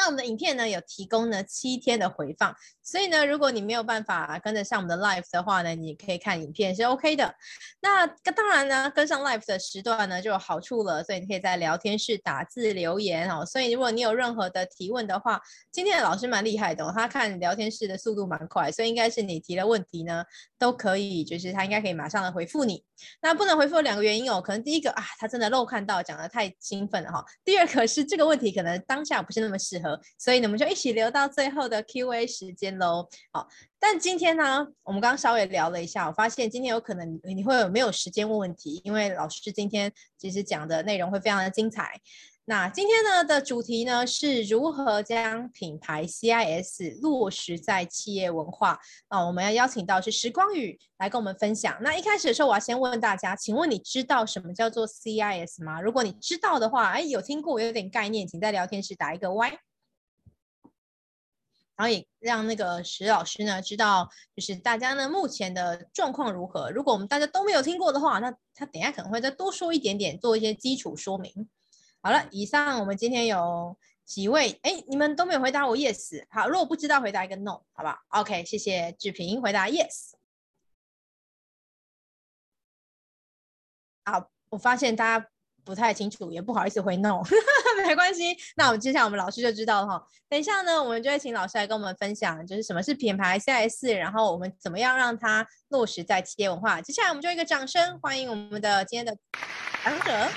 那我们的影片呢，有提供呢七天的回放，所以呢，如果你没有办法跟得上我们的 live 的话呢，你可以看影片是 OK 的。那当然呢，跟上 live 的时段呢就有好处了，所以你可以在聊天室打字留言哦。所以如果你有任何的提问的话，今天的老师蛮厉害的哦，他看聊天室的速度蛮快，所以应该是你提的问题呢都可以，就是他应该可以马上的回复你。那不能回复有两个原因哦，可能第一个啊，他真的漏看到讲的太兴奋了哈。第二个是这个问题可能当下不是那么适合。所以呢，我们就一起留到最后的 Q&A 时间喽。好，但今天呢，我们刚刚稍微聊了一下，我发现今天有可能你会有没有时间问问题，因为老师今天其实讲的内容会非常的精彩。那今天呢的主题呢是如何将品牌 CIS 落实在企业文化。那我们要邀请到是时光宇来跟我们分享。那一开始的时候，我要先问大家，请问你知道什么叫做 CIS 吗？如果你知道的话，哎，有听过，有点概念，请在聊天室打一个 Y。然后也让那个石老师呢知道，就是大家呢目前的状况如何。如果我们大家都没有听过的话，那他等下可能会再多说一点点，做一些基础说明。好了，以上我们今天有几位，哎，你们都没有回答我 yes。好，如果不知道回答一个 no，好不好？OK，谢谢志平回答 yes。好，我发现大家。不太清楚，也不好意思回 no，没关系。那我们接下来我们老师就知道了哈。等一下呢，我们就会请老师来跟我们分享，就是什么是品牌 CIS，然后我们怎么样让它落实在企业文化。接下来我们就一个掌声欢迎我们的今天的讲者。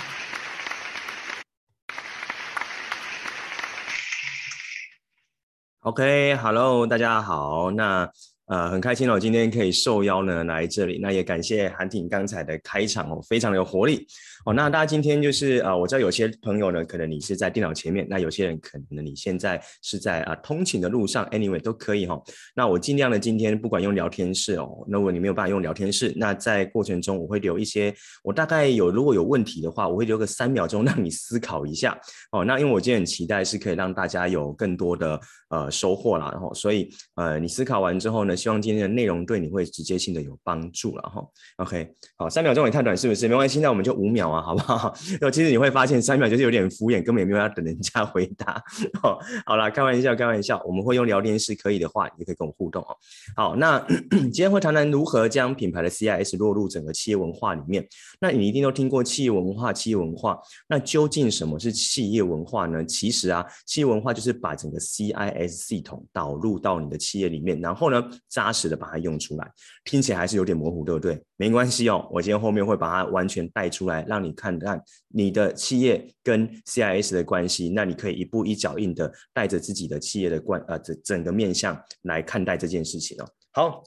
OK，Hello，大家好。那呃，很开心哦，今天可以受邀呢来这里。那也感谢韩挺刚才的开场哦，非常的有活力。哦，那大家今天就是啊、呃，我知道有些朋友呢，可能你是在电脑前面，那有些人可能你现在是在啊通勤的路上，anyway 都可以哈、哦。那我尽量呢，今天不管用聊天室哦，那如果你没有办法用聊天室，那在过程中我会留一些，我大概有如果有问题的话，我会留个三秒钟让你思考一下哦。那因为我今天很期待是可以让大家有更多的呃收获啦，然后所以呃你思考完之后呢，希望今天的内容对你会直接性的有帮助了哈、OK，好，三秒钟也太短是不是？没关系，那我们就五秒啊。好不好？那其实你会发现三秒就是有点敷衍，根本也没有要等人家回答。哦，好啦，开玩笑，开玩笑，我们会用聊天室，可以的话，也可以跟我互动哦。好，那 今天会谈谈如何将品牌的 CIS 落入整个企业文化里面。那你一定都听过企业文化，企业文化，那究竟什么是企业文化呢？其实啊，企业文化就是把整个 CIS 系统导入到你的企业里面，然后呢，扎实的把它用出来。听起来还是有点模糊，对不对？没关系哦，我今天后面会把它完全带出来，让你看看你的企业跟 CIS 的关系。那你可以一步一脚印的带着自己的企业的关呃整整个面向来看待这件事情哦。好，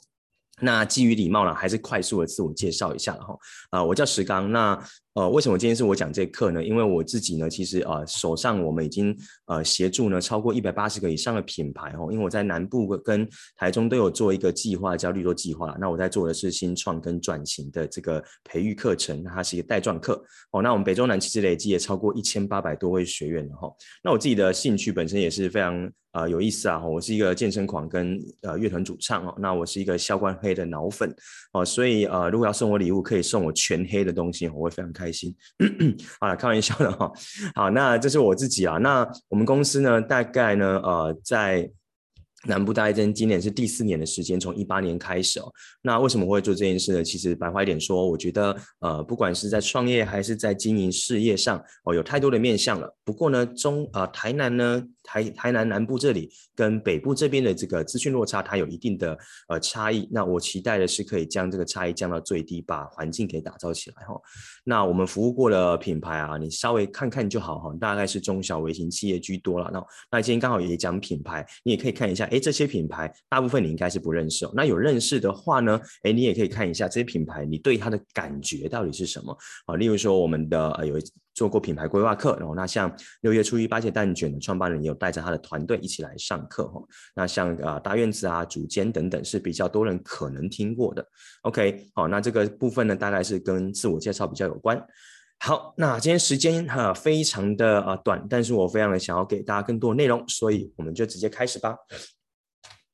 那基于礼貌呢，还是快速的自我介绍一下了哈。啊、我叫石刚。那呃，为什么今天是我讲这课呢？因为我自己呢，其实呃手上我们已经呃协助呢超过一百八十个以上的品牌哦。因为我在南部跟台中都有做一个计划，叫绿洲计划。那我在做的是新创跟转型的这个培育课程，它是一个带状课哦。那我们北中南其实累计也超过一千八百多位学员了哈。那我自己的兴趣本身也是非常呃有意思啊。我是一个健身狂跟呃乐团主唱哦。那我是一个萧关黑的脑粉哦，所以呃如果要送我礼物，可以送我全黑的东西，我会非常开。开心，好了，开玩笑的哈。好，那这是我自己啊。那我们公司呢，大概呢，呃，在南部大概今今年是第四年的时间，从一八年开始哦。那为什么会做这件事呢？其实白话一点说，我觉得呃，不管是在创业还是在经营事业上，哦，有太多的面向了。不过呢，中呃台南呢。台台南南部这里跟北部这边的这个资讯落差，它有一定的呃差异。那我期待的是可以将这个差异降到最低，把环境给打造起来哈。那我们服务过的品牌啊，你稍微看看就好哈，大概是中小微型企业居多了。那那今天刚好也讲品牌，你也可以看一下，哎，这些品牌大部分你应该是不认识哦。那有认识的话呢，哎，你也可以看一下这些品牌，你对它的感觉到底是什么啊？例如说我们的呃有。做过品牌规划课，然后那像六月初一八戒蛋卷的创办人也有带着他的团队一起来上课哈。那像啊大院子啊主间等等是比较多人可能听过的。OK，好，那这个部分呢大概是跟自我介绍比较有关。好，那今天时间哈非常的啊短，但是我非常的想要给大家更多的内容，所以我们就直接开始吧。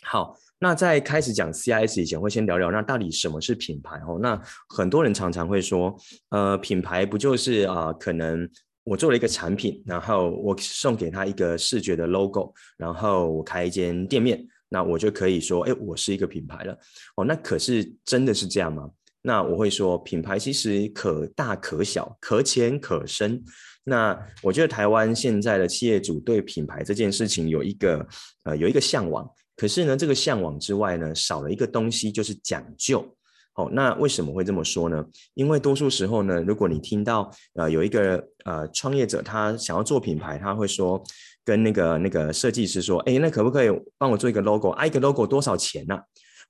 好。那在开始讲 CIS 以前，会先聊聊那到底什么是品牌哦？那很多人常常会说，呃，品牌不就是啊、可能我做了一个产品，然后我送给他一个视觉的 logo，然后我开一间店面，那我就可以说，哎，我是一个品牌了。哦，那可是真的是这样吗？那我会说，品牌其实可大可小，可浅可深。那我觉得台湾现在的企业主对品牌这件事情有一个呃有一个向往，可是呢，这个向往之外呢，少了一个东西，就是讲究。好，那为什么会这么说呢？因为多数时候呢，如果你听到呃有一个呃创业者他想要做品牌，他会说跟那个那个设计师说，哎，那可不可以帮我做一个 logo？啊，一个 logo 多少钱呢？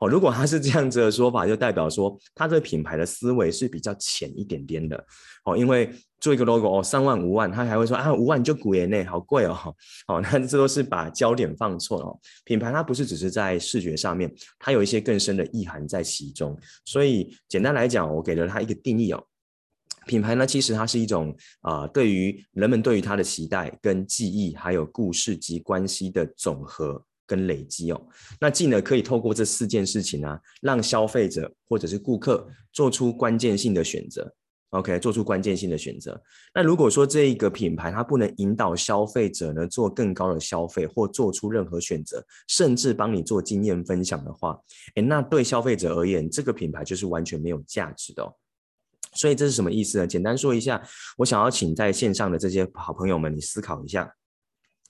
哦，如果他是这样子的说法，就代表说他这个品牌的思维是比较浅一点点的。哦，因为做一个 logo 哦，三万五万，他还会说啊，五万就贵耶内，好贵哦。哦，那这都是把焦点放错了。品牌它不是只是在视觉上面，它有一些更深的意涵在其中。所以简单来讲，我给了它一个定义哦。品牌呢，其实它是一种啊、呃，对于人们对于它的期待跟记忆，还有故事及关系的总和。跟累积哦，那进而可以透过这四件事情呢、啊，让消费者或者是顾客做出关键性的选择。OK，做出关键性的选择。那如果说这一个品牌它不能引导消费者呢做更高的消费或做出任何选择，甚至帮你做经验分享的话，诶，那对消费者而言，这个品牌就是完全没有价值的哦。所以这是什么意思呢？简单说一下，我想要请在线上的这些好朋友们，你思考一下。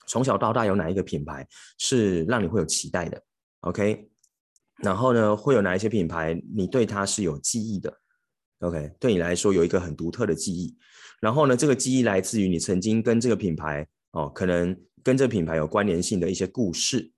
从小到大有哪一个品牌是让你会有期待的？OK，然后呢，会有哪一些品牌你对它是有记忆的？OK，对你来说有一个很独特的记忆。然后呢，这个记忆来自于你曾经跟这个品牌哦，可能跟这个品牌有关联性的一些故事，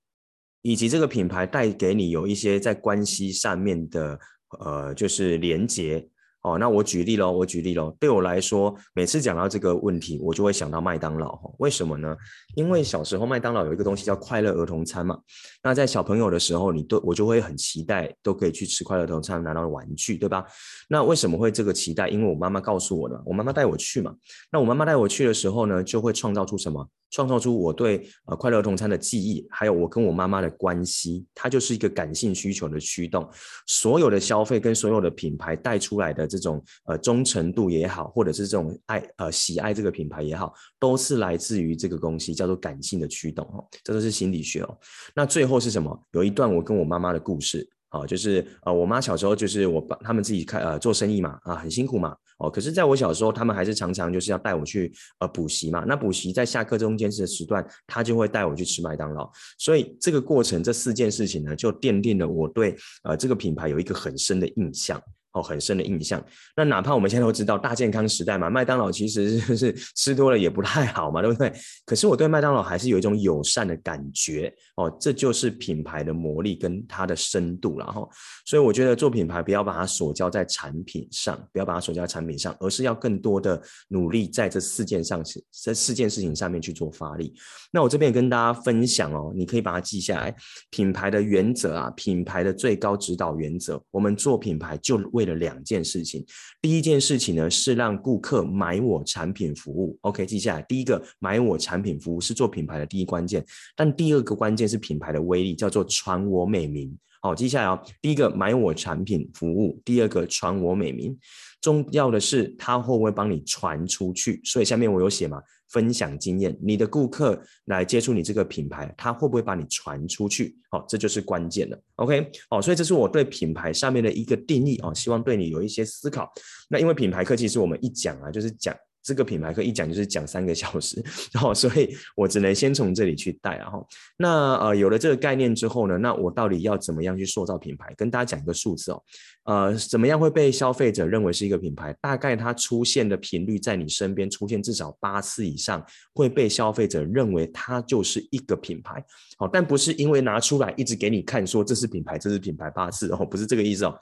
以及这个品牌带给你有一些在关系上面的呃，就是连接。哦，那我举例喽，我举例喽。对我来说，每次讲到这个问题，我就会想到麦当劳。为什么呢？因为小时候麦当劳有一个东西叫快乐儿童餐嘛。那在小朋友的时候，你都我就会很期待，都可以去吃快乐儿童餐拿到玩具，对吧？那为什么会这个期待？因为我妈妈告诉我的，我妈妈带我去嘛。那我妈妈带我去的时候呢，就会创造出什么？创造出我对呃快乐儿童餐的记忆，还有我跟我妈妈的关系，它就是一个感性需求的驱动。所有的消费跟所有的品牌带出来的这种呃忠诚度也好，或者是这种爱呃喜爱这个品牌也好，都是来自于这个东西叫做感性的驱动哦，这都是心理学哦。那最后是什么？有一段我跟我妈妈的故事。哦，就是呃，我妈小时候就是我爸他们自己开呃做生意嘛，啊很辛苦嘛，哦，可是在我小时候，他们还是常常就是要带我去呃补习嘛。那补习在下课中间的时段，他就会带我去吃麦当劳。所以这个过程这四件事情呢，就奠定了我对呃这个品牌有一个很深的印象。哦，很深的印象。那哪怕我们现在都知道大健康时代嘛，麦当劳其实是，是吃多了也不太好嘛，对不对？可是我对麦当劳还是有一种友善的感觉。哦，这就是品牌的魔力跟它的深度了哈。所以我觉得做品牌不要把它锁交在产品上，不要把它锁交在产品上，而是要更多的努力在这四件上，这四件事情上面去做发力。那我这边也跟大家分享哦，你可以把它记下来。品牌的原则啊，品牌的最高指导原则，我们做品牌就为了两件事情，第一件事情呢是让顾客买我产品服务，OK，记下来。第一个买我产品服务是做品牌的第一关键，但第二个关键是品牌的威力，叫做传我美名。好，记下来哦。第一个买我产品服务，第二个传我美名。重要的是他会不会帮你传出去？所以下面我有写嘛。分享经验，你的顾客来接触你这个品牌，他会不会把你传出去？好、哦，这就是关键了。OK，哦，所以这是我对品牌上面的一个定义哦，希望对你有一些思考。那因为品牌课其实我们一讲啊，就是讲。这个品牌课一讲就是讲三个小时，然后所以我只能先从这里去带，然后那呃有了这个概念之后呢，那我到底要怎么样去塑造品牌？跟大家讲一个数字哦，呃，怎么样会被消费者认为是一个品牌？大概它出现的频率在你身边出现至少八次以上，会被消费者认为它就是一个品牌。好，但不是因为拿出来一直给你看说这是品牌，这是品牌八次哦，不是这个意思哦。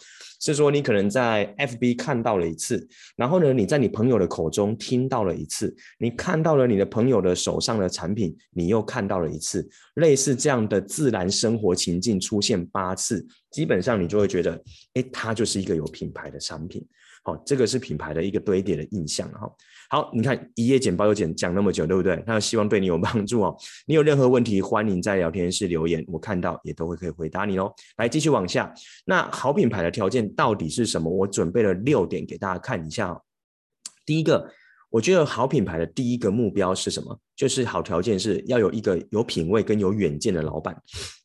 是说你可能在 FB 看到了一次，然后呢，你在你朋友的口中听到了一次，你看到了你的朋友的手上的产品，你又看到了一次，类似这样的自然生活情境出现八次，基本上你就会觉得，哎，它就是一个有品牌的商品。好，这个是品牌的一个堆叠的印象哈。好，你看一页简报又讲讲那么久，对不对？那希望对你有帮助哦。你有任何问题，欢迎在聊天室留言，我看到也都会可以回答你哦。来，继续往下。那好品牌的条件到底是什么？我准备了六点给大家看一下哦。第一个，我觉得好品牌的第一个目标是什么？就是好条件是要有一个有品味跟有远见的老板。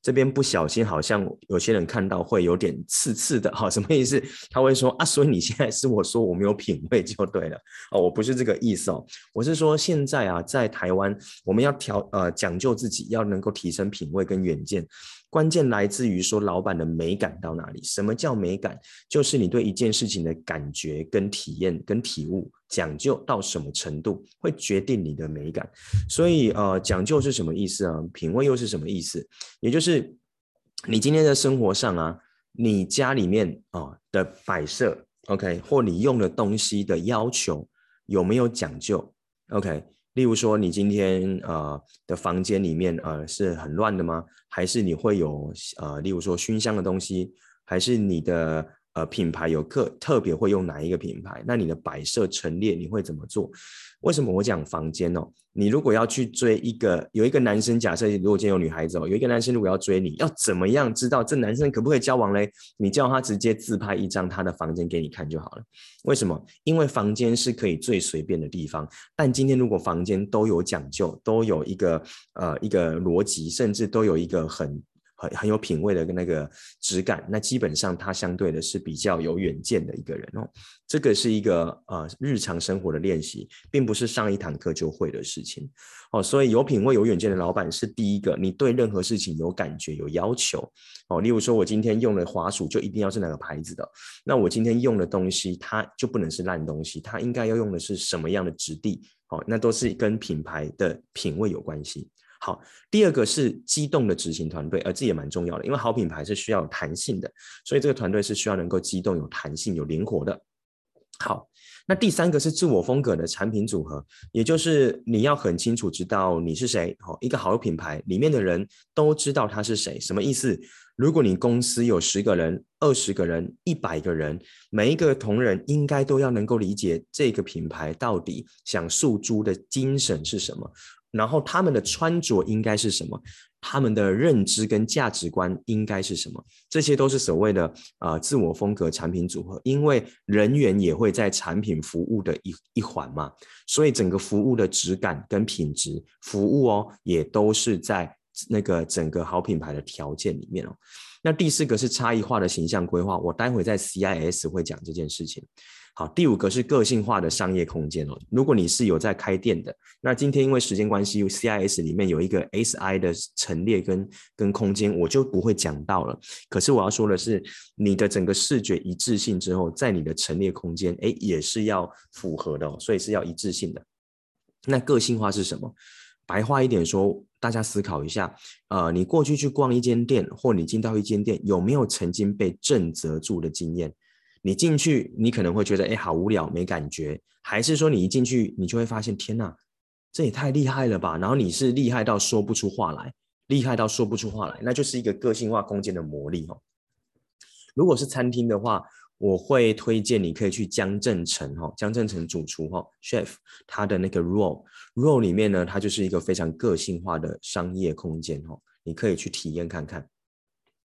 这边不小心好像有些人看到会有点刺刺的，哈，什么意思？他会说啊，所以你现在是我说我没有品味就对了哦，我不是这个意思哦，我是说现在啊，在台湾我们要调呃讲究自己，要能够提升品味跟远见。关键来自于说老板的美感到哪里？什么叫美感？就是你对一件事情的感觉跟体验跟体悟讲究到什么程度，会决定你的美感。所以呃，讲究是什么意思啊？品味又是什么意思？也就是你今天的生活上啊，你家里面啊、的摆设，OK，或你用的东西的要求有没有讲究？OK。例如说，你今天呃的房间里面呃是很乱的吗？还是你会有呃，例如说熏香的东西？还是你的呃品牌有特特别会用哪一个品牌？那你的摆设陈列你会怎么做？为什么我讲房间哦？你如果要去追一个，有一个男生，假设如果今天有女孩子哦，有一个男生如果要追你，要怎么样知道这男生可不可以交往嘞？你叫他直接自拍一张他的房间给你看就好了。为什么？因为房间是可以最随便的地方。但今天如果房间都有讲究，都有一个呃一个逻辑，甚至都有一个很。很很有品味的那个质感，那基本上他相对的是比较有远见的一个人哦。这个是一个呃日常生活的练习，并不是上一堂课就会的事情哦。所以有品味、有远见的老板是第一个，你对任何事情有感觉、有要求哦。例如说，我今天用的滑鼠就一定要是哪个牌子的，那我今天用的东西它就不能是烂东西，它应该要用的是什么样的质地哦？那都是跟品牌的品味有关系。好，第二个是机动的执行团队，而这也蛮重要的，因为好品牌是需要弹性的，所以这个团队是需要能够机动、有弹性、有灵活的。好，那第三个是自我风格的产品组合，也就是你要很清楚知道你是谁。好，一个好的品牌里面的人都知道他是谁，什么意思？如果你公司有十个人、二十个人、一百个人，每一个同仁应该都要能够理解这个品牌到底想诉诸的精神是什么。然后他们的穿着应该是什么？他们的认知跟价值观应该是什么？这些都是所谓的、呃、自我风格产品组合。因为人员也会在产品服务的一一环嘛，所以整个服务的质感跟品质，服务哦也都是在那个整个好品牌的条件里面哦。那第四个是差异化的形象规划，我待会在 CIS 会讲这件事情。好，第五个是个性化的商业空间哦。如果你是有在开店的，那今天因为时间关系，CIS 里面有一个 SI 的陈列跟跟空间，我就不会讲到了。可是我要说的是，你的整个视觉一致性之后，在你的陈列空间，诶，也是要符合的哦，所以是要一致性的。那个性化是什么？白话一点说，大家思考一下，呃，你过去去逛一间店，或你进到一间店，有没有曾经被震慑住的经验？你进去，你可能会觉得，哎，好无聊，没感觉；还是说，你一进去，你就会发现，天哪，这也太厉害了吧！然后你是厉害到说不出话来，厉害到说不出话来，那就是一个个性化空间的魔力哦。如果是餐厅的话，我会推荐你可以去江振诚哈，江振诚主厨哈，chef，他的那个 role，role 里面呢，它就是一个非常个性化的商业空间哈，你可以去体验看看。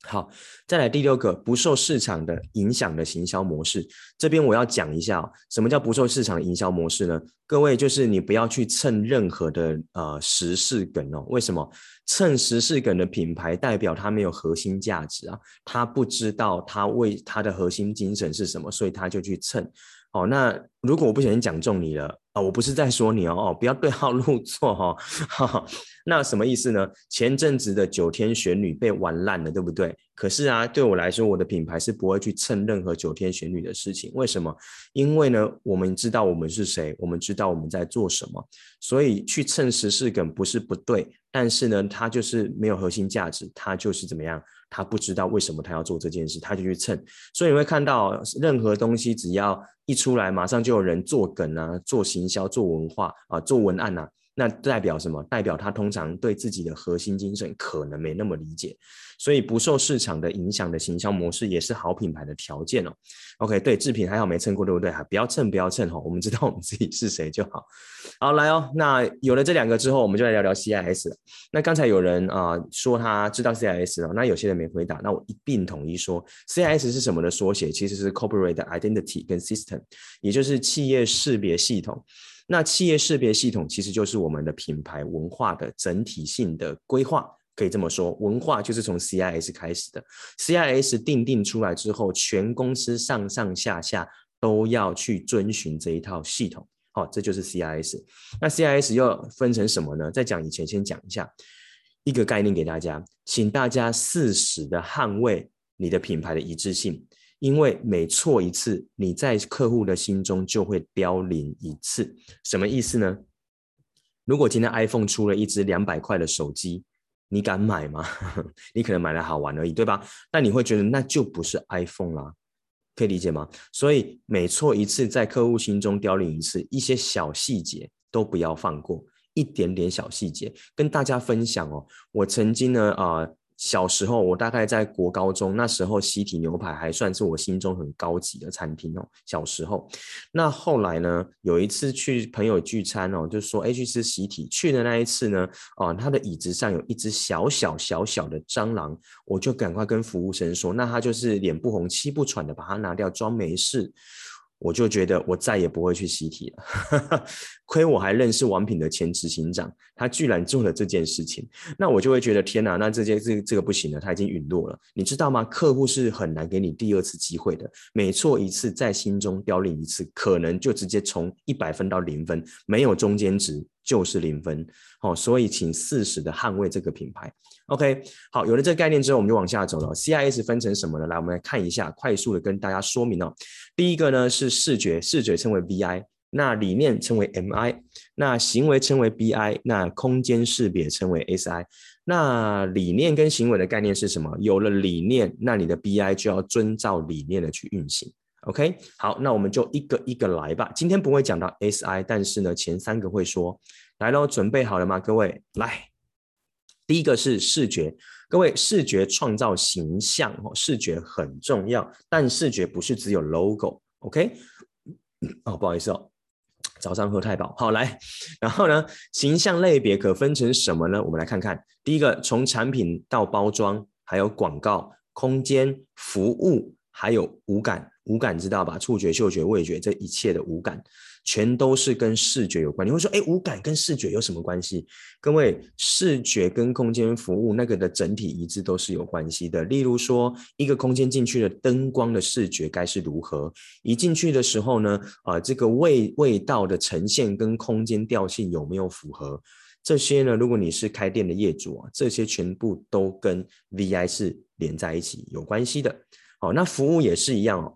好，再来第六个不受市场的影响的行销模式，这边我要讲一下，什么叫不受市场营销模式呢？各位就是你不要去蹭任何的呃时事梗哦。为什么？蹭时事梗的品牌代表它没有核心价值啊，他不知道他为他的核心精神是什么，所以他就去蹭。哦，那如果我不小心讲中你了啊，我不是在说你哦，哦，不要对号入座哈，哦。那什么意思呢？前阵子的九天玄女被玩烂了，对不对？可是啊，对我来说，我的品牌是不会去蹭任何九天玄女的事情。为什么？因为呢，我们知道我们是谁，我们知道我们在做什么，所以去蹭时事梗不是不对，但是呢，它就是没有核心价值，它就是怎么样？他不知道为什么他要做这件事，他就去蹭。所以你会看到任何东西只要一出来，马上就有人做梗啊，做行销，做文化啊，做文案啊。那代表什么？代表他通常对自己的核心精神可能没那么理解，所以不受市场的影响的行销模式也是好品牌的条件哦。OK，对，制品还好没蹭过，对不对？哈，不要蹭，不要蹭哈，我们知道我们自己是谁就好。好，来哦，那有了这两个之后，我们就来聊聊 CIS。那刚才有人啊、说他知道 CIS 了，那有些人没回答，那我一并统一说，CIS 是什么的缩写？其实是 Corporate Identity 跟 System，也就是企业识别系统。那企业识别系统其实就是我们的品牌文化的整体性的规划，可以这么说，文化就是从 CIS 开始的。CIS 定定出来之后，全公司上上下下都要去遵循这一套系统。好，这就是 CIS。那 CIS 又分成什么呢？在讲以前，先讲一下一个概念给大家，请大家适时的捍卫你的品牌的一致性。因为每错一次，你在客户的心中就会凋零一次。什么意思呢？如果今天 iPhone 出了一支两百块的手机，你敢买吗？你可能买来好玩而已，对吧？但你会觉得那就不是 iPhone 啦，可以理解吗？所以每错一次，在客户心中凋零一次，一些小细节都不要放过，一点点小细节跟大家分享哦。我曾经呢，啊、小时候，我大概在国高中那时候，西堤牛排还算是我心中很高级的餐厅哦。小时候，那后来呢，有一次去朋友聚餐哦，就说哎去吃西堤，去的那一次呢，哦，他的椅子上有一只小小小小的蟑螂，我就赶快跟服务生说，那他就是脸不红气不喘的把它拿掉，装没事。我就觉得我再也不会去西堤了，亏我还认识王品的前执行长，他居然做了这件事情，那我就会觉得天哪，那这件这这个不行了，他已经陨落了，你知道吗？客户是很难给你第二次机会的，每错一次在心中凋零一次，可能就直接从一百分到零分，没有中间值。就是零分，好，所以请适时的捍卫这个品牌。OK，好，有了这个概念之后，我们就往下走了。CIS 分成什么呢？来，我们来看一下，快速的跟大家说明哦。第一个呢是视觉，视觉称为 VI，那理念称为 MI，那行为称为 BI，那空间识别称为 SI。那理念跟行为的概念是什么？有了理念，那你的 BI 就要遵照理念的去运行。OK，好，那我们就一个一个来吧。今天不会讲到 SI，但是呢，前三个会说。来喽，准备好了吗？各位，来，第一个是视觉。各位，视觉创造形象哦，视觉很重要，但视觉不是只有 logo。OK，哦，不好意思哦，早上喝太饱。好，来，然后呢，形象类别可分成什么呢？我们来看看。第一个，从产品到包装，还有广告、空间、服务，还有五感。五感知道吧？触觉、嗅觉、味觉，这一切的五感，全都是跟视觉有关。你会说，哎，五感跟视觉有什么关系？各位，视觉跟空间服务那个的整体一致都是有关系的。例如说，一个空间进去的灯光的视觉该是如何？一进去的时候呢，啊、这个味味道的呈现跟空间调性有没有符合？这些呢，如果你是开店的业主啊，这些全部都跟 VI 是连在一起有关系的。好，那服务也是一样哦。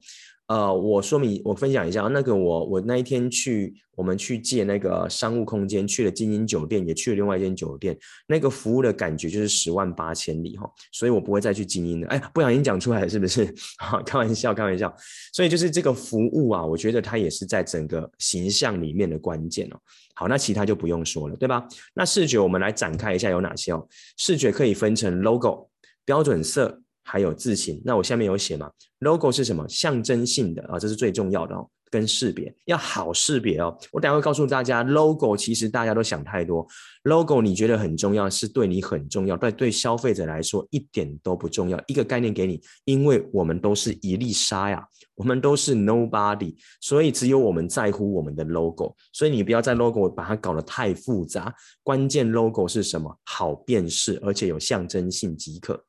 呃，我说明，我分享一下，那个我我那一天去，我们去借那个商务空间，去了精英酒店，也去了另外一间酒店，那个服务的感觉就是十万八千里哈，所以我不会再去精英了。哎，不小心讲出来，是不是？哈，开玩笑，开玩笑。所以就是这个服务啊，我觉得它也是在整个形象里面的关键哦。好，那其他就不用说了，对吧？那视觉我们来展开一下有哪些哦？视觉可以分成 logo、标准色。还有字型，那我下面有写嘛？Logo 是什么？象征性的啊，这是最重要的哦。跟识别要好识别哦。我等下会告诉大家，Logo 其实大家都想太多。Logo 你觉得很重要，是对你很重要，但对消费者来说一点都不重要。一个概念给你，因为我们都是一粒沙呀，我们都是 Nobody，所以只有我们在乎我们的 Logo。所以你不要在 Logo 把它搞得太复杂。关键 Logo 是什么？好辨识，而且有象征性即可。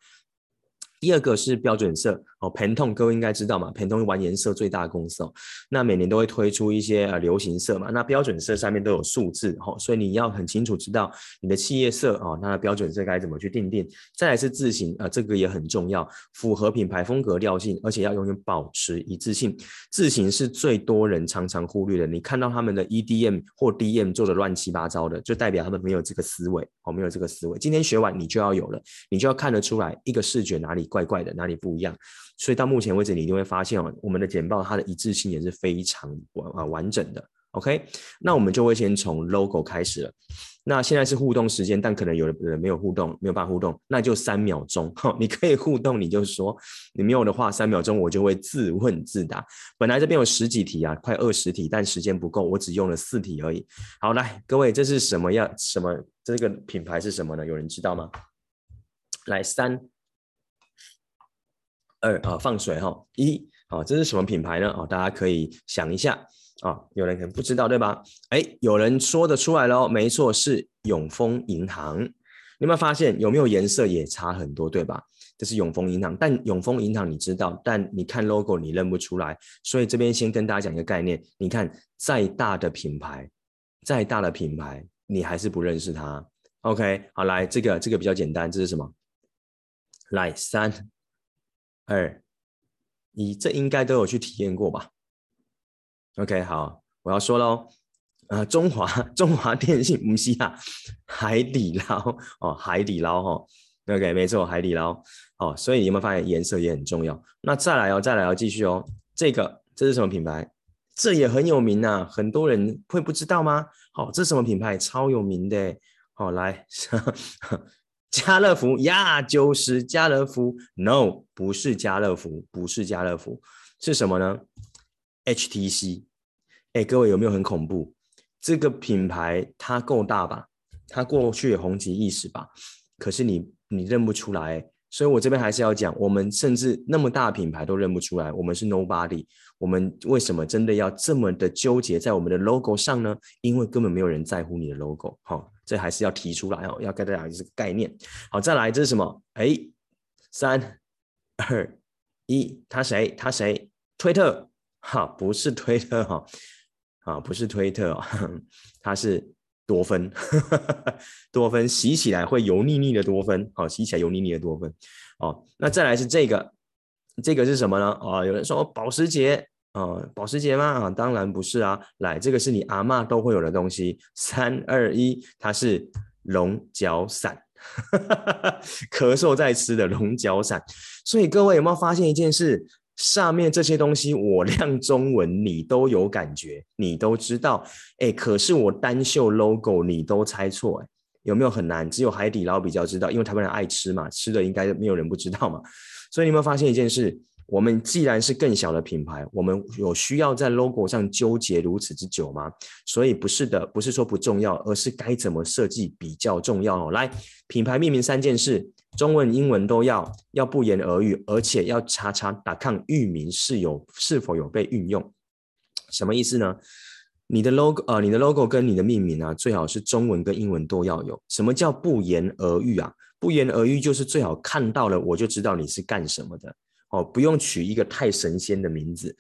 第二个是标准色哦，Pantone 各位应该知道嘛，Pantone 玩颜色最大的公司哦，那每年都会推出一些呃流行色嘛，那标准色上面都有数字哦，所以你要很清楚知道你的企业色哦，那标准色该怎么去定定。再来是字型啊，呃，这个也很重要，符合品牌风格调性，而且要永远保持一致性。字型是最多人常常忽略的，你看到他们的 EDM 或 DM 做的乱七八糟的，就代表他们没有这个思维哦，没有这个思维。今天学完你就要有了，你就要看得出来一个视觉哪里。怪怪的，哪里不一样？所以到目前为止，你一定会发现哦，我们的简报它的一致性也是非常完啊完整的。OK，那我们就会先从 logo 开始了。那现在是互动时间，但可能有的人没有互动，没有办法互动，那就三秒钟。你可以互动，你就说；你没有的话，三秒钟我就会自问自答。本来这边有十几题啊，快二十题，但时间不够，我只用了四题而已。好，来，各位，这是什么样？什么？这个品牌是什么呢？有人知道吗？来，三。二啊，放水哈，一，好，这是什么品牌呢？啊，大家可以想一下。啊、有人可能不知道，对吧？哎，有人说得出来喽，没错，是永丰银行。你有没有发现，有没有颜色也差很多，对吧？这是永丰银行，但永丰银行你知道，但你看 logo 你认不出来，所以这边先跟大家讲一个概念，你看再大的品牌，再大的品牌，你还是不认识它。OK，好，来这个这个比较简单，这是什么？来，三、二、一，这应该都有去体验过吧？OK，好，我要说喽，呃，中华 中华电信无锡啊，海底捞哦，海底捞哈、哦、，OK，没错，海底捞哦，所以你有没有发现颜色也很重要？那再来哦，再来哦，继续哦，这个这是什么品牌？这也很有名呐、很多人会不知道吗？好、哦，这是什么品牌？超有名的，好、哦，来，家乐福呀，就是家乐福，No，不是家乐福，不是家乐福，是什么呢？HTC，哎，各位有没有很恐怖？这个品牌它够大吧？它过去也红极一时吧？可是你你认不出来，所以我这边还是要讲，我们甚至那么大品牌都认不出来，我们是 nobody。我们为什么真的要这么的纠结在我们的 logo 上呢？因为根本没有人在乎你的 logo。好，这还是要提出来哦，要跟大家讲这个概念。好，再来，这是什么？哎，三二一，他谁？他谁？推特。哈，不是推特哈，啊，不是推特哦，它是多芬，多芬洗起来会油腻腻的多芬，好，洗起来油腻腻的多芬，哦，那再来是这个，这个是什么呢？啊，有人说保时捷，啊，保时捷吗？啊，当然不是啊，来，这个是你阿嬷都会有的东西，三二一，它是龙角散，咳嗽在吃的龙角散，所以各位有没有发现一件事？上面这些东西我亮中文，你都有感觉，你都知道，哎，可是我单秀 logo 你都猜错，哎，有没有很难？只有海底捞比较知道，因为台湾人爱吃嘛，吃的应该没有人不知道嘛。所以你有没有发现一件事？我们既然是更小的品牌，我们有需要在 logo 上纠结如此之久吗？所以不是的，不是说不重要，而是该怎么设计比较重要哦。来，品牌命名三件事，中文、英文都要，要不言而喻，而且要查查打抗域名是有是否有被运用。什么意思呢？你的 logo 呃，你的 logo 跟你的命名啊，最好是中文跟英文都要有。什么叫不言而喻啊？不言而喻就是最好看到了我就知道你是干什么的。哦，不用取一个太神仙的名字。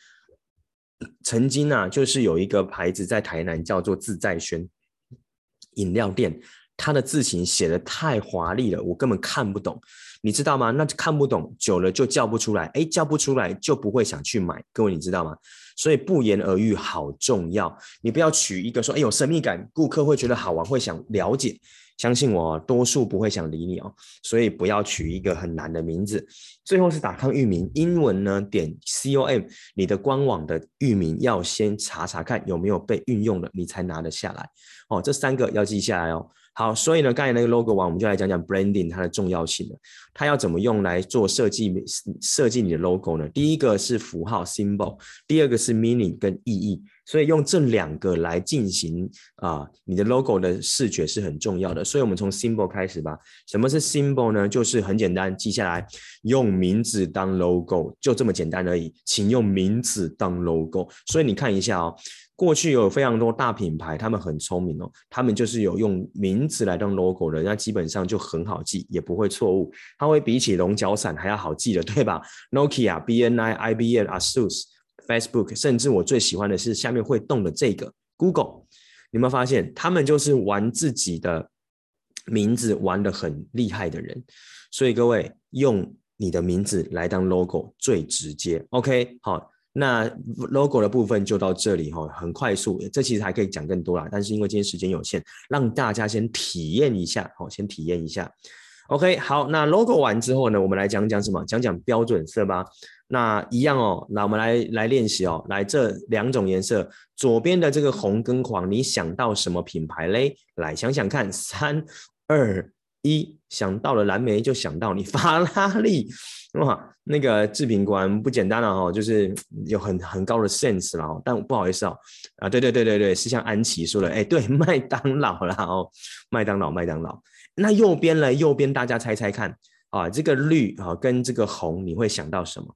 曾经啊，就是有一个牌子在台南叫做自在轩饮料店，它的字型写的太华丽了，我根本看不懂，你知道吗？那看不懂久了就叫不出来，哎，叫不出来就不会想去买。各位你知道吗？所以不言而喻好重要，你不要取一个说，哎，有神秘感，顾客会觉得好玩，会想了解。相信我，多数不会想理你哦，所以不要取一个很难的名字。最后是打抗域名，英文呢，点 com，你的官网的域名要先查查看有没有被运用了，你才拿得下来哦。这三个要记下来哦。好，所以呢，刚才那个 logo 完，我们就来讲讲 branding 它的重要性了。它要怎么用来做设计？设计你的 logo 呢？第一个是符号 symbol，第二个是 meaning 跟意义。所以用这两个来进行啊，你的 logo 的视觉是很重要的。所以我们从 symbol 开始吧。什么是 symbol 呢？就是很简单，记下来，用名字当 logo，就这么简单而已。请用名字当 logo。所以你看一下哦。过去有非常多大品牌，他们很聪明哦，他们就是有用名字来当 logo 的，那基本上就很好记，也不会错误。它会比起龙角散还要好记的，对吧？Nokia、BNI、IBM、ASUS、Facebook，甚至我最喜欢的是下面会动的这个 Google。你有没有发现，他们就是玩自己的名字玩得很厉害的人？所以各位用你的名字来当 logo 最直接。OK，好。那 logo 的部分就到这里哈，很快速，这其实还可以讲更多啦，但是因为今天时间有限，让大家先体验一下，好，先体验一下。OK，好，那 logo 完之后呢，我们来讲讲什么？讲讲标准色吧。那一样哦，那我们来来练习哦，来这两种颜色，左边的这个红跟黄，你想到什么品牌嘞？来想想看，三二一，想到了蓝莓就想到你法拉利。哇，那个制品官不简单了哈，就是有很很高的 sense 了，但不好意思哦，啊，对对对对对，是像安琪说的，哎，对，麦当劳啦哦，麦当劳麦当劳，那右边呢？右边大家猜猜看啊，这个绿啊跟这个红，你会想到什么？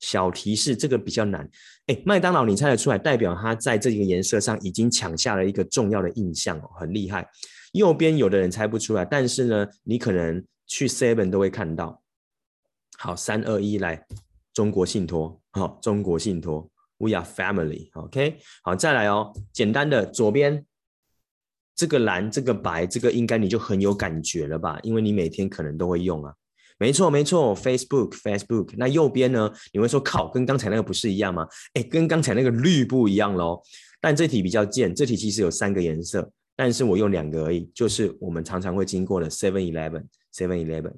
小提示，这个比较难。哎，麦当劳你猜得出来，代表它在这个颜色上已经抢下了一个重要的印象哦，很厉害。右边有的人猜不出来，但是呢，你可能去 Seven 都会看到。好，三二一，来，中国信托，好，中国信托，We are family，OK，好，再来哦，简单的左边这个蓝，这个白，这个应该你就很有感觉了吧？因为你每天可能都会用啊。没错，没错，Facebook，Facebook。那右边呢？你会说靠，跟刚才那个不是一样吗？哎，跟刚才那个绿不一样喽。但这题比较贱，这题其实有三个颜色，但是我用两个而已，就是我们常常会经过的 Seven Eleven，Seven Eleven。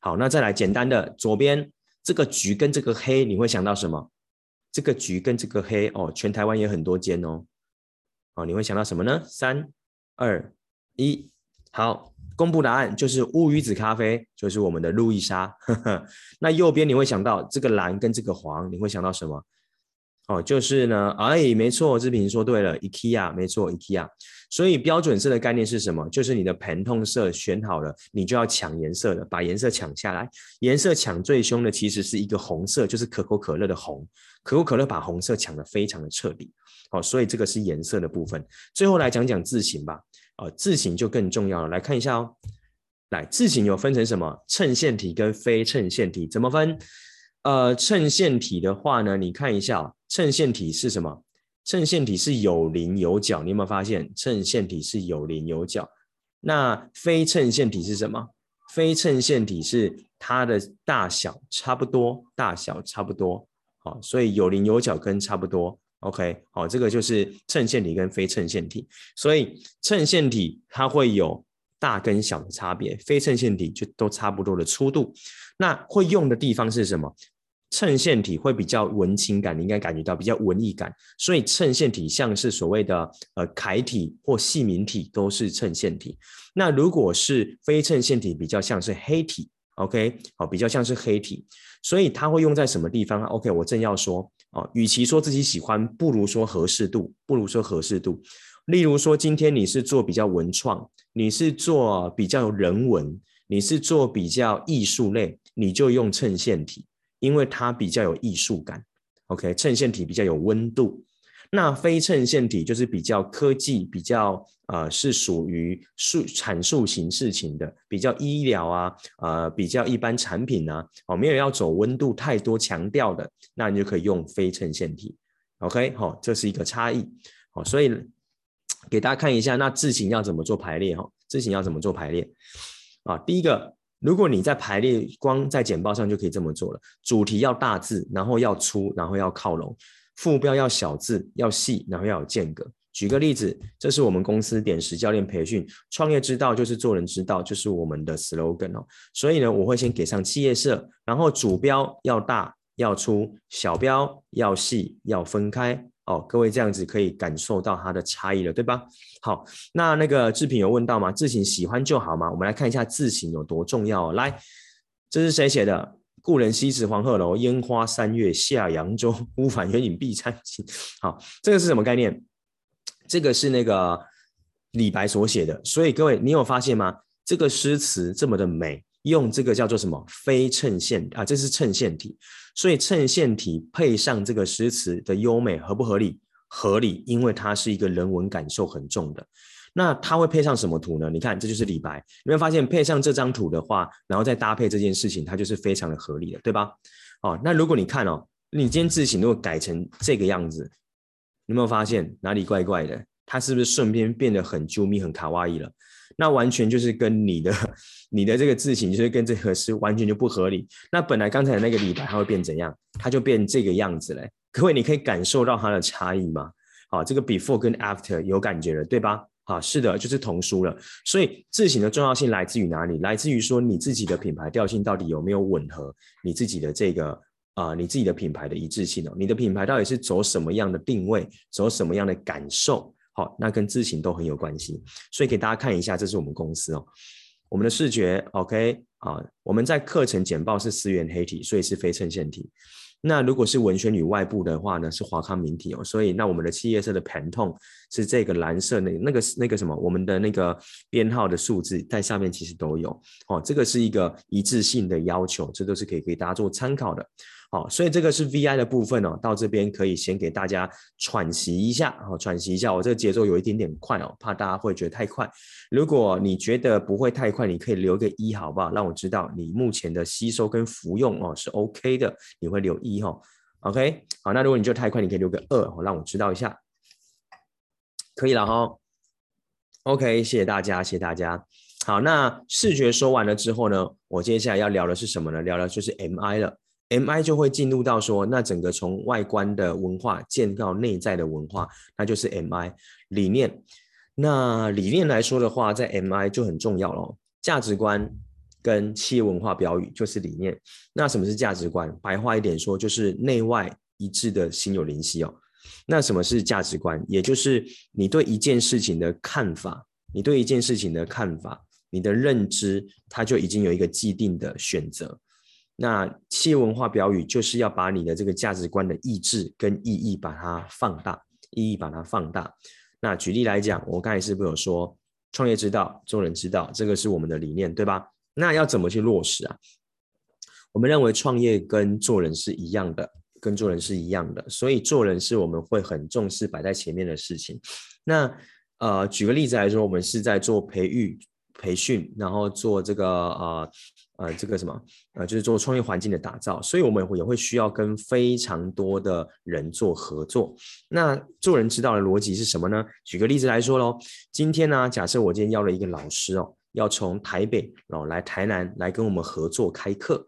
好，那再来简单的，左边这个橘跟这个黑，你会想到什么？这个橘跟这个黑哦，全台湾也很多间哦。哦，你会想到什么呢？三、二、一，好。公布答案就是乌鱼子咖啡，就是我们的路易莎。那右边你会想到这个蓝跟这个黄，你会想到什么？哦，就是呢，哎，没错，志平说对了，IKEA，没错，IKEA。所以标准色的概念是什么？就是你的盆痛色选好了，你就要抢颜色了，把颜色抢下来。颜色抢最凶的其实是一个红色，就是可口可乐的红。可口可乐把红色抢得非常的彻底。好，所以这个是颜色的部分。最后来讲讲字型吧。哦，字型就更重要了，来看一下哦。来，字型有分成什么？衬线体跟非衬线体，怎么分？呃，衬线体的话呢，你看一下哦，衬线体是什么？衬线体是有棱有角，你有没有发现？衬线体是有棱有角。那非衬线体是什么？非衬线体是它的大小差不多，大小差不多。好，所以有棱有角跟差不多。OK，好，这个就是衬线体跟非衬线体，所以衬线体它会有大跟小的差别，非衬线体就都差不多的粗度。那会用的地方是什么？衬线体会比较文青感，你应该感觉到比较文艺感，所以衬线体像是所谓的呃楷体或细明体都是衬线体。那如果是非衬线体，比较像是黑体。OK，好，比较像是黑体，所以它会用在什么地方？OK，我正要说。哦，与其说自己喜欢，不如说合适度，不如说合适度。例如说，今天你是做比较文创，你是做比较人文，你是做比较艺术类，你就用衬线体，因为它比较有艺术感。OK，衬线体比较有温度。那非衬线体就是比较科技，比较呃是属于述阐述型事情的，比较医疗啊，呃比较一般产品啊，哦没有要走温度太多强调的，那你就可以用非衬线体，OK，好、哦，这是一个差异，好、哦，所以给大家看一下，那字型要怎么做排列哈？字型要怎么做排列啊？第一个，如果你在排列，光在简报上就可以这么做了，主题要大字，然后要粗，然后要靠拢。副标要小字，要细，然后要有间隔。举个例子，这是我们公司点石教练培训，创业之道就是做人之道，就是我们的 slogan 哦。所以呢，我会先给上企业色，然后主标要大要粗，小标要细要分开哦。各位这样子可以感受到它的差异了，对吧？好，那那个志平有问到吗？字型喜欢就好吗？我们来看一下字型有多重要哦。来，这是谁写的？故人西辞黄鹤楼，烟花三月下扬州。孤帆远影碧山青。好，这个是什么概念？这个是那个李白所写的。所以各位，你有发现吗？这个诗词这么的美，用这个叫做什么？非衬线啊，这是衬线体。所以衬线体配上这个诗词的优美，合不合理？合理，因为它是一个人文感受很重的。那它会配上什么图呢？你看，这就是李白。有没有发现配上这张图的话，然后再搭配这件事情，它就是非常的合理的，对吧？哦，那如果你看哦，你今天字形如果改成这个样子，有没有发现哪里怪怪的？它是不是顺便变得很啾咪、很卡哇伊了？那完全就是跟你的、你的这个字型，就是跟这个是完全就不合理。那本来刚才那个李白，它会变怎样？它就变这个样子嘞。各位，你可以感受到它的差异吗？好，这个 before 跟 after 有感觉了，对吧？好，是的，就是同书了。所以字型的重要性来自于哪里？来自于说你自己的品牌调性到底有没有吻合你自己的这个啊、你自己的品牌的一致性哦。你的品牌到底是走什么样的定位，走什么样的感受？好，那跟字型都很有关系。所以给大家看一下，这是我们公司哦，我们的视觉 OK 啊，我们在课程简报是思源黑体，所以是非衬线体。那如果是文宣与外部的话呢，是华康明体哦，所以那我们的企业色的盘痛是这个蓝色那那个那个什么，我们的那个编号的数字在下面其实都有哦，这个是一个一致性的要求，这都是可以给大家做参考的。好，所以这个是 VI 的部分哦，到这边可以先给大家喘息一下，好，喘息一下。我这个节奏有一点点快哦，怕大家会觉得太快。如果你觉得不会太快，你可以留个一，好不好？让我知道你目前的吸收跟服用哦是 OK 的，你会留一哈。OK，好，那如果你觉得太快，你可以留个二，让我知道一下。可以了哈。OK，谢谢大家，谢谢大家。好，那视觉说完了之后呢，我接下来要聊的是什么呢？聊的就是 MI 了。MI 就会进入到说，那整个从外观的文化建到内在的文化，那就是 MI 理念。那理念来说的话，在 MI 就很重要咯。价值观跟企业文化标语就是理念。那什么是价值观？白话一点说，就是内外一致的心有灵犀哦。那什么是价值观？也就是你对一件事情的看法，你对一件事情的看法，你的认知，它就已经有一个既定的选择。那企业文化标语就是要把你的这个价值观的意志跟意义把它放大，意义把它放大。那举例来讲，我刚才是不是有说创业之道，做人之道，这个是我们的理念，对吧？那要怎么去落实啊？我们认为创业跟做人是一样的，跟做人是一样的，所以做人是我们会很重视摆在前面的事情。那呃，举个例子来说，我们是在做培育。培训，然后做这个呃呃这个什么呃，就是做创业环境的打造，所以我们也会需要跟非常多的人做合作。那做人之道的逻辑是什么呢？举个例子来说喽，今天呢，假设我今天邀了一个老师哦，要从台北哦来台南来跟我们合作开课。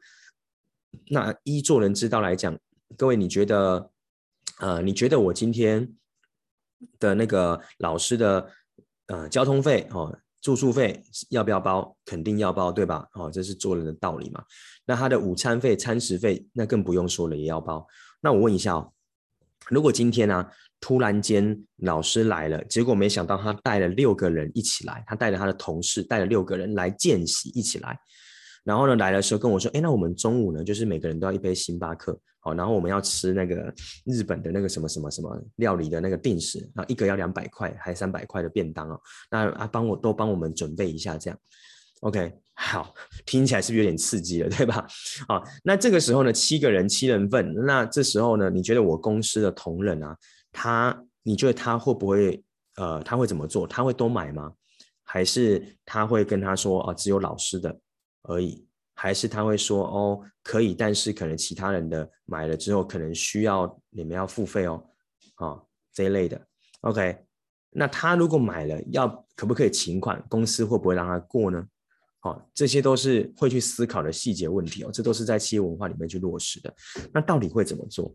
那依做人之道来讲，各位你觉得呃你觉得我今天的那个老师的呃交通费哦？住宿费要不要包？肯定要包，对吧？哦，这是做人的道理嘛。那他的午餐费、餐食费，那更不用说了，也要包。那我问一下哦，如果今天呢、啊，突然间老师来了，结果没想到他带了六个人一起来，他带了他的同事，带了六个人来见习一起来。然后呢，来的时候跟我说，哎，那我们中午呢，就是每个人都要一杯星巴克，好，然后我们要吃那个日本的那个什么什么什么料理的那个定食，啊，一个要两百块，还三百块的便当哦，那啊，帮我都帮我们准备一下，这样，OK，好，听起来是不是有点刺激了，对吧？好，那这个时候呢，七个人七人份，那这时候呢，你觉得我公司的同仁啊，他，你觉得他会不会，呃，他会怎么做？他会都买吗？还是他会跟他说，啊，只有老师的？而已，还是他会说哦，可以，但是可能其他人的买了之后，可能需要你们要付费哦，啊、这一类的，OK，那他如果买了，要可不可以请款？公司会不会让他过呢？好、这些都是会去思考的细节问题哦，这都是在企业文化里面去落实的。那到底会怎么做？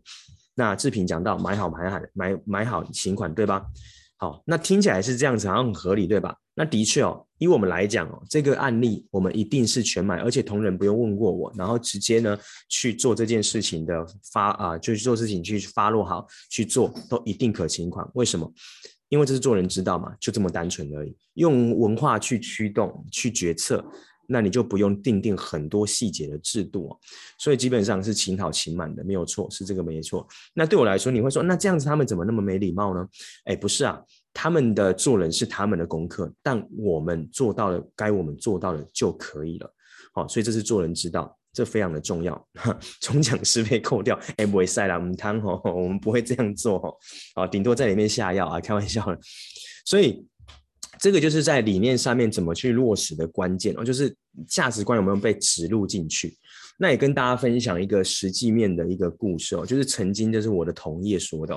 那志平讲到买好买好买买好请款，对吧？好，那听起来是这样子，好像很合理，对吧？那的确哦，以我们来讲哦，这个案例我们一定是全买，而且同仁不用问过我，然后直接呢去做这件事情的发啊、就去做事情去发落好去做，都一定可请款。为什么？因为这是做人之道嘛，就这么单纯而已。用文化去驱动去决策，那你就不用订定很多细节的制度哦。所以基本上是请好请满的，没有错，是这个没错。那对我来说，你会说，那这样子他们怎么那么没礼貌呢？哎，不是啊。他们的做人是他们的功课，但我们做到了该我们做到的就可以了。好，所以这是做人之道，这非常的重要。总讲师被扣掉，哎，不会塞了，我们汤哦，我们不会这样做哦。啊，顶多在里面下药啊，开玩笑的。所以这个就是在理念上面怎么去落实的关键哦，就是价值观有没有被植入进去。那也跟大家分享一个实际面的一个故事哦，就是曾经就是我的同业说的。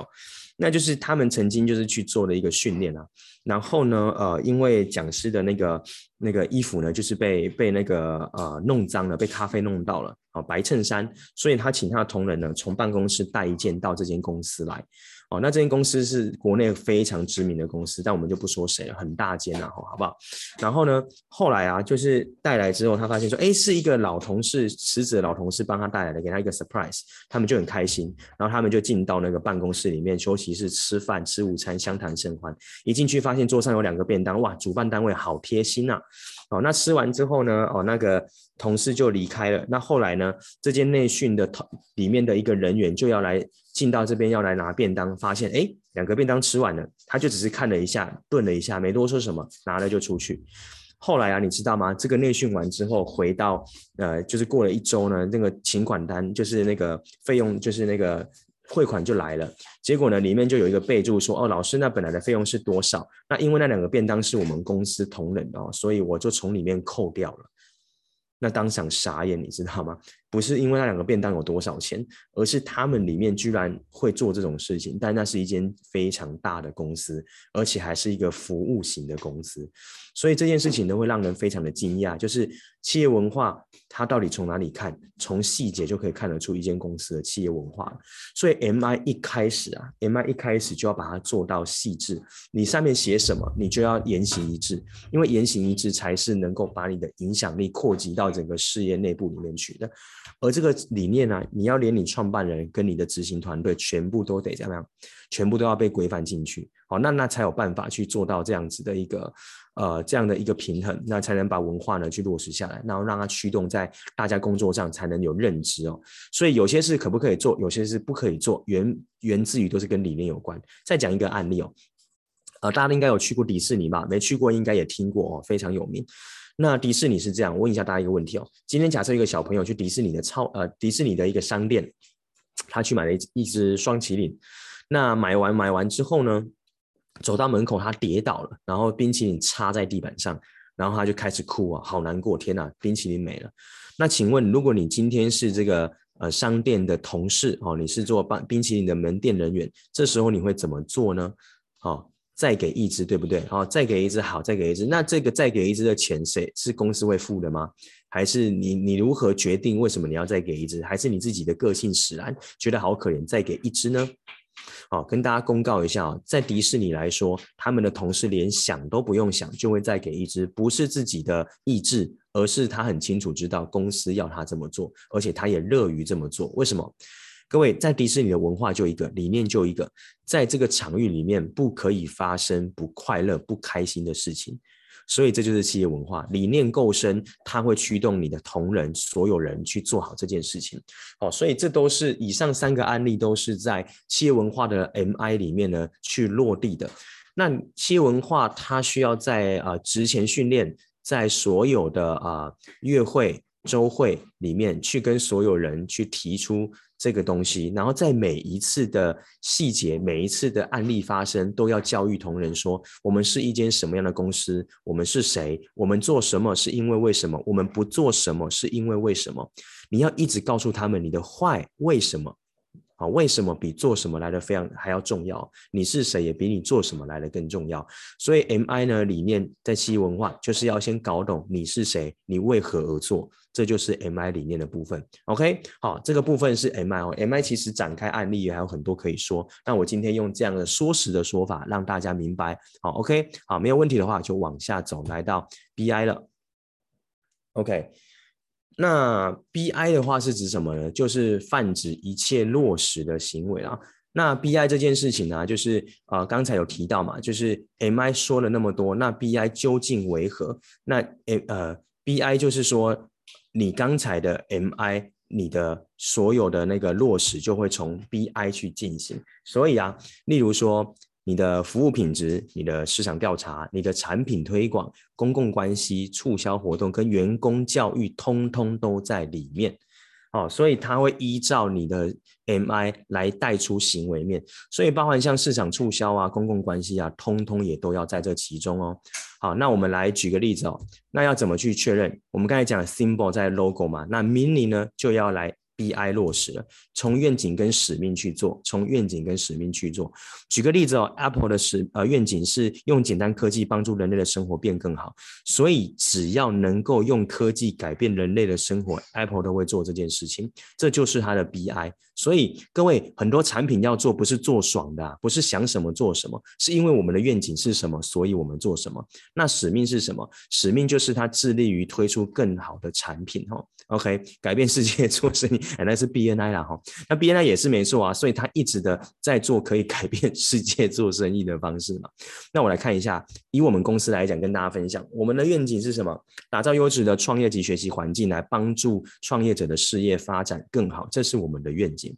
那就是他们曾经就是去做了一个训练啊，然后呢，呃，因为讲师的那个那个衣服呢，就是被被那个呃弄脏了，被咖啡弄到了，哦，白衬衫，所以他请他的同仁呢，从办公室带一件到这间公司来。哦，那这间公司是国内非常知名的公司，但我们就不说谁了，很大间啊，好不好？然后呢，后来啊，就是带来之后，他发现说，哎，是一个老同事，辞职的老同事帮他带来的，给他一个 surprise，他们就很开心，然后他们就进到那个办公室里面休息室吃饭吃午餐，相谈甚欢。一进去发现桌上有两个便当，哇，主办单位好贴心呐！哦，那吃完之后呢，哦，那个同事就离开了。那后来呢，这间内训的头里面的一个人员就要来。进到这边要来拿便当，发现哎，两个便当吃完了，他就只是看了一下，顿了一下，没多说什么，拿了就出去。后来啊，你知道吗？这个内训完之后，回到呃，就是过了一周呢，那个请款单就是那个费用，就是那个汇款就来了。结果呢，里面就有一个备注说，哦，老师，那本来的费用是多少？那因为那两个便当是我们公司同仁的哦，所以我就从里面扣掉了。那当场傻眼，你知道吗？不是因为那两个便当有多少钱，而是他们里面居然会做这种事情。但那是一间非常大的公司，而且还是一个服务型的公司，所以这件事情呢会让人非常的惊讶。就是企业文化，它到底从哪里看？从细节就可以看得出一间公司的企业文化。所以 MI 一开始啊，MI 一开始就要把它做到细致。你上面写什么，你就要言行一致，因为言行一致才是能够把你的影响力扩及到整个事业内部里面去的。而这个理念呢、你要连你创办人跟你的执行团队全部都得怎么样？全部都要被规范进去，好，那那才有办法去做到这样子的一个呃这样的一个平衡，那才能把文化呢去落实下来，然后让它驱动在大家工作上才能有认知哦。所以有些事可不可以做，有些事不可以做，源源自于都是跟理念有关。再讲一个案例哦，呃，大家应该有去过迪士尼吧？没去过应该也听过哦，非常有名。那迪士尼是这样，问一下大家一个问题哦。今天假设一个小朋友去迪士尼的超呃迪士尼的一个商店，他去买了一一只双麒麟。那买完买完之后呢，走到门口他跌倒了，然后冰淇淋插在地板上，然后他就开始哭啊，好难过，天哪，冰淇淋没了。那请问，如果你今天是这个呃商店的同事哦，你是做冰冰淇淋的门店人员，这时候你会怎么做呢？哦。再给一只，对不对？好，再给一只，好，再给一只。那这个再给一只的钱，谁是公司会付的吗？还是你你如何决定为什么你要再给一只？还是你自己的个性使然，觉得好可怜，再给一只呢？好，跟大家公告一下啊，在迪士尼来说，他们的同事连想都不用想，就会再给一只，不是自己的意志，而是他很清楚知道公司要他这么做，而且他也乐于这么做。为什么？各位，在迪士尼的文化就一个，理念就一个，在这个场域里面不可以发生不快乐、不开心的事情，所以这就是企业文化。理念够深，它会驱动你的同仁、所有人去做好这件事情。好，所以这都是以上三个案例都是在企业文化的 MI 里面呢去落地的。那企业文化它需要在啊职前训练，在所有的啊月会、周会里面去跟所有人去提出。这个东西，然后在每一次的细节、每一次的案例发生，都要教育同仁说：我们是一间什么样的公司？我们是谁？我们做什么是因为为什么？我们不做什么是因为为什么？你要一直告诉他们你的坏为什么？啊，为什么比做什么来的非常还要重要？你是谁也比你做什么来的更重要。所以 MI 呢，理念在企业文化就是要先搞懂你是谁，你为何而做。这就是 MI 理念的部分，OK，好，这个部分是 MI 哦，MI 其实展开案例也还有很多可以说，那我今天用这样的说实的说法让大家明白，好，OK，好，没有问题的话就往下走，来到 BI 了，OK，那 BI 的话是指什么呢？就是泛指一切落实的行为啊。那 BI 这件事情呢，就是啊、呃，刚才有提到嘛，就是 MI 说了那么多，那 BI 究竟为何？那呃，BI 就是说。你刚才的 MI，你的所有的那个落实就会从 BI 去进行。所以啊，例如说你的服务品质、你的市场调查、你的产品推广、公共关系、促销活动跟员工教育，通通都在里面。哦，所以它会依照你的 MI 来带出行为面，所以包含像市场促销啊、公共关系啊，通通也都要在这其中哦。好，那我们来举个例子哦，那要怎么去确认？我们刚才讲了 symbol 在 logo 嘛，那 meaning 呢就要来。BI 落实了，从愿景跟使命去做，从愿景跟使命去做。举个例子哦，Apple 的使呃愿景是用简单科技帮助人类的生活变更好，所以只要能够用科技改变人类的生活，Apple 都会做这件事情，这就是它的 BI。所以各位，很多产品要做不是做爽的啊，不是想什么做什么，是因为我们的愿景是什么，所以我们做什么。那使命是什么？使命就是它致力于推出更好的产品哦。OK，改变世界 做生意。那是 BNI 啦哈，那 BNI 也是没错啊，所以他一直的在做可以改变 世界做生意的方式嘛。那我来看一下，以我们公司来讲，跟大家分享，我们的愿景是什么？打造优质的创业及学习环境，来帮助创业者的事业发展更好，这是我们的愿景。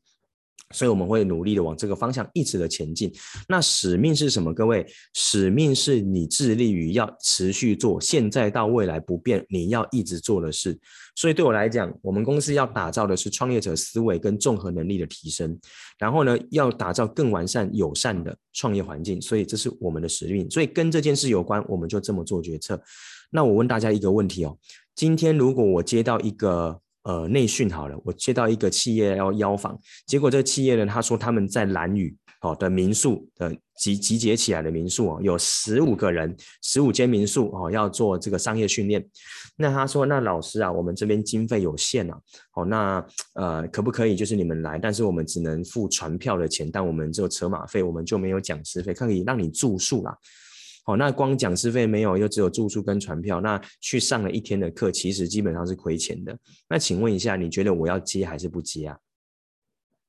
所以我们会努力的往这个方向一直的前进。那使命是什么？各位，使命是你致力于要持续做，现在到未来不变，你要一直做的事。所以对我来讲，我们公司要打造的是创业者思维跟综合能力的提升，然后呢，要打造更完善友善的创业环境。所以这是我们的使命。所以跟这件事有关，我们就这么做决策。那我问大家一个问题哦，今天如果我接到一个。呃，内训好了，我接到一个企业要邀访，结果这个企业呢，他说他们在兰屿哦的民宿的集集结起来的民宿哦，有十五个人，十五间民宿哦，要做这个商业训练。那他说，那老师啊，我们这边经费有限啊，哦，那呃，可不可以就是你们来，但是我们只能付船票的钱，但我们只有车马费，我们就没有讲师费，可以让你住宿啦。哦，那光讲师费没有，又只有住宿跟船票，那去上了一天的课，其实基本上是亏钱的。那请问一下，你觉得我要接还是不接啊？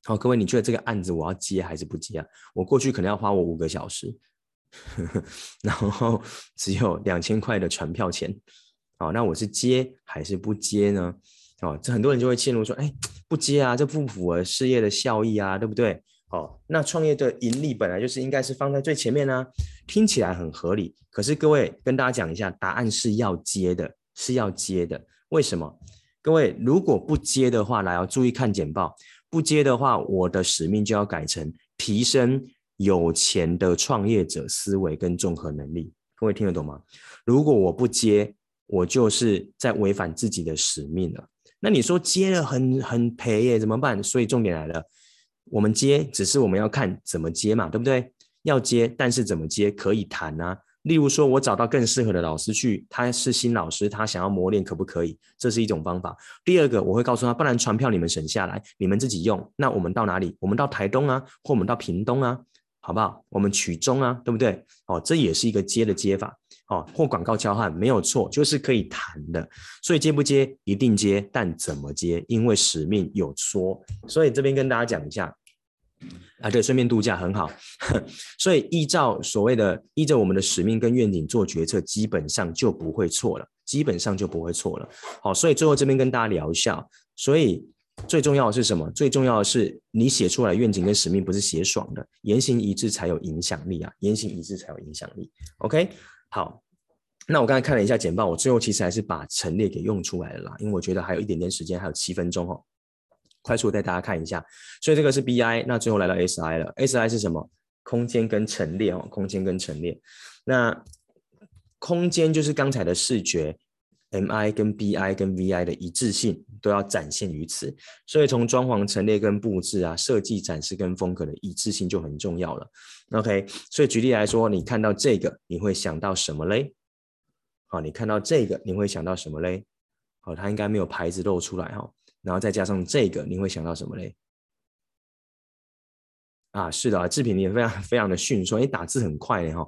好，各位，你觉得这个案子我要接还是不接啊？我过去可能要花我五个小时，呵呵，然后只有两千块的船票钱。好，那我是接还是不接呢？哦，这很多人就会陷入说，哎，不接啊，这不符合事业的效益啊，对不对？好，那创业的盈利本来就是应该是放在最前面呢、听起来很合理。可是各位跟大家讲一下，答案是要接的，是要接的。为什么？各位如果不接的话，来要注意看简报。不接的话，我的使命就要改成提升有钱的创业者思维跟综合能力。各位听得懂吗？如果我不接，我就是在违反自己的使命了。那你说接了很很赔耶，怎么办？所以重点来了。我们接，只是我们要看怎么接嘛，对不对？要接，但是怎么接可以谈啊。例如说，我找到更适合的老师去，他是新老师，他想要磨练，可不可以？这是一种方法。第二个，我会告诉他，不然船票你们省下来，你们自己用。那我们到哪里？我们到台东啊，或我们到屏东啊，好不好？我们取中啊，对不对？哦，这也是一个接的接法。哦，或广告交换没有错，就是可以谈的。所以接不接一定接，但怎么接？因为使命有说，所以这边跟大家讲一下。啊，对，顺便度假很好。所以依照所谓的依着我们的使命跟愿景做决策，基本上就不会错了，基本上就不会错了。好，所以最后这边跟大家聊一下。所以最重要的是什么？最重要的是你写出来愿景跟使命不是写爽的，言行一致才有影响力啊，言行一致才有影响力。OK，好。那我刚才看了一下简报，我最后其实还是把陈列给用出来了啦，因为我觉得还有一点点时间，还有七分钟哦。快速带大家看一下，所以这个是 BI，那最后来到 SI 了。SI 是什么？空间跟陈列哦，空间跟陈列。那空间就是刚才的视觉，MI 跟 BI 跟 VI 的一致性都要展现于此。所以从装潢、陈列跟布置啊，设计、展示跟风格的一致性就很重要了。OK，所以举例来说，你看到这个，你会想到什么嘞？好，你看到这个，你会想到什么嘞？好，它应该没有牌子露出来哈。然后再加上这个，你会想到什么嘞？啊，是的啊，志平你也非常非常的迅速，你打字很快的哈。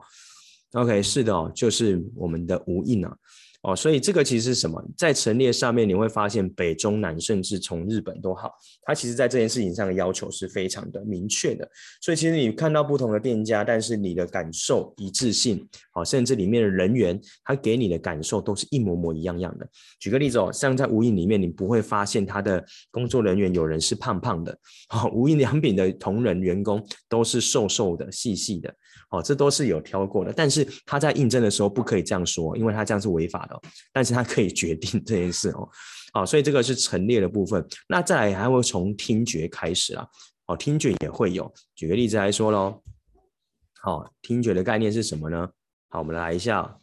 OK，是的，就是我们的无印啊。哦，所以这个其实是什么？在陈列上面你会发现北中南，甚至从日本都好，它其实在这件事情上的要求是非常的明确的。所以其实你看到不同的店家，但是你的感受一致性，好，甚至里面的人员他给你的感受都是一模模一样样的。举个例子哦，像在无印里面，你不会发现他的工作人员有人是胖胖的，好，无印良品的同仁员工都是瘦瘦的、细细的。哦，这都是有挑过的，但是他在应征的时候不可以这样说，因为他这样是违法的。但是他可以决定这件事哦。好，所以这个是陈列的部分。那再来还会从听觉开始啊。哦，听觉也会有。举个例子来说喽。好，听觉的概念是什么呢？好，我们来一下。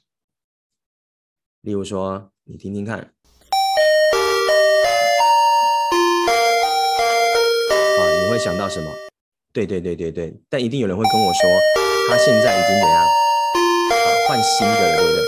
例如说，你听听看。啊，你会想到什么？对对对对对，但一定有人会跟我说，他现在已经怎样？啊，换新的了，对不对？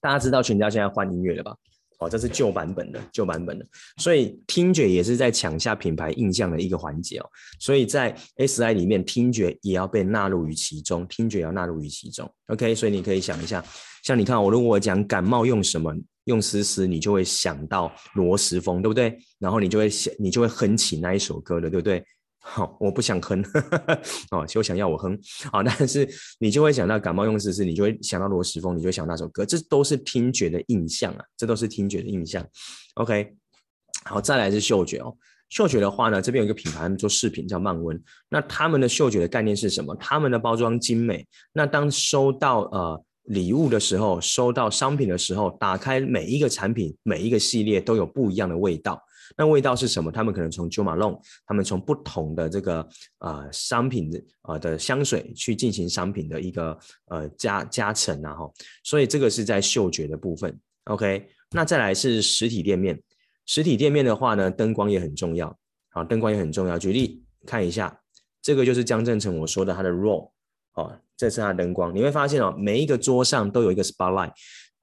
大家知道全家现在换音乐了吧？哦，这是旧版本的，旧版本的。所以听觉也是在抢下品牌印象的一个环节哦。所以在 SI 里面，听觉也要被纳入于其中，听觉也要纳入于其中。OK，所以你可以想一下，像你看我如果讲感冒用什么？用丝丝，你就会想到罗时丰，对不对？然后你就会想，你就会哼起那一首歌了，对不对？好，我不想哼，哦，就想要我哼，好，但是你就会想到感冒用丝丝，你就会想到罗时丰，你就会想到那首歌，这都是听觉的印象啊，这都是听觉的印象。OK，好，再来是嗅觉哦，嗅觉的话呢，这边有一个品牌做饰品叫曼温，那他们的嗅觉的概念是什么？他们的包装精美，那当收到呃礼物的时候，收到商品的时候，打开每一个产品，每一个系列都有不一样的味道。那味道是什么？他们可能从 Jo Malone，他们从不同的这个呃商品的呃的香水去进行商品的一个呃加加成啊哈，所以这个是在嗅觉的部分。OK，那再来是实体店面，实体店面的话呢，灯光也很重要。好，灯光也很重要。举例看一下，这个就是江振成我说的他的 Role，哦，这是他的灯光，你会发现哦，每一个桌上都有一个 spotlight。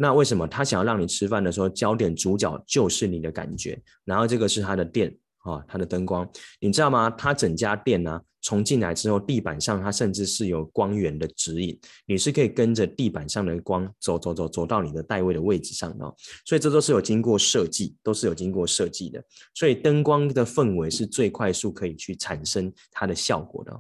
那为什么他想要让你吃饭的时候，焦点主角就是你的感觉？然后这个是他的店啊，他的灯光，你知道吗？他整家店呢，从进来之后，地板上它甚至是有光源的指引，你是可以跟着地板上的光走走走走到你的带位的位置上的。所以这都是有经过设计，都是有经过设计的。所以灯光的氛围是最快速可以去产生它的效果的。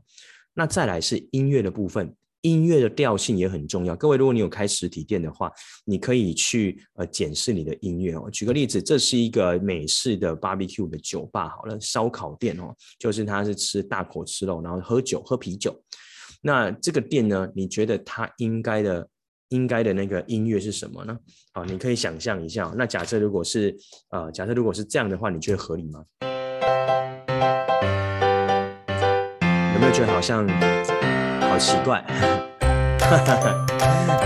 那再来是音乐的部分。音乐的调性也很重要。各位，如果你有开实体店的话，你可以去呃检视你的音乐哦。举个例子，这是一个美式的 barbecue 的酒吧，好了，烧烤店哦，就是它是吃大口吃肉，然后喝酒喝啤酒。那这个店呢，你觉得它应该的应该的那个音乐是什么呢？好，你可以想象一下。那假设如果是呃，假设如果是这样的话，你觉得合理吗？有没有觉得好像？好奇怪，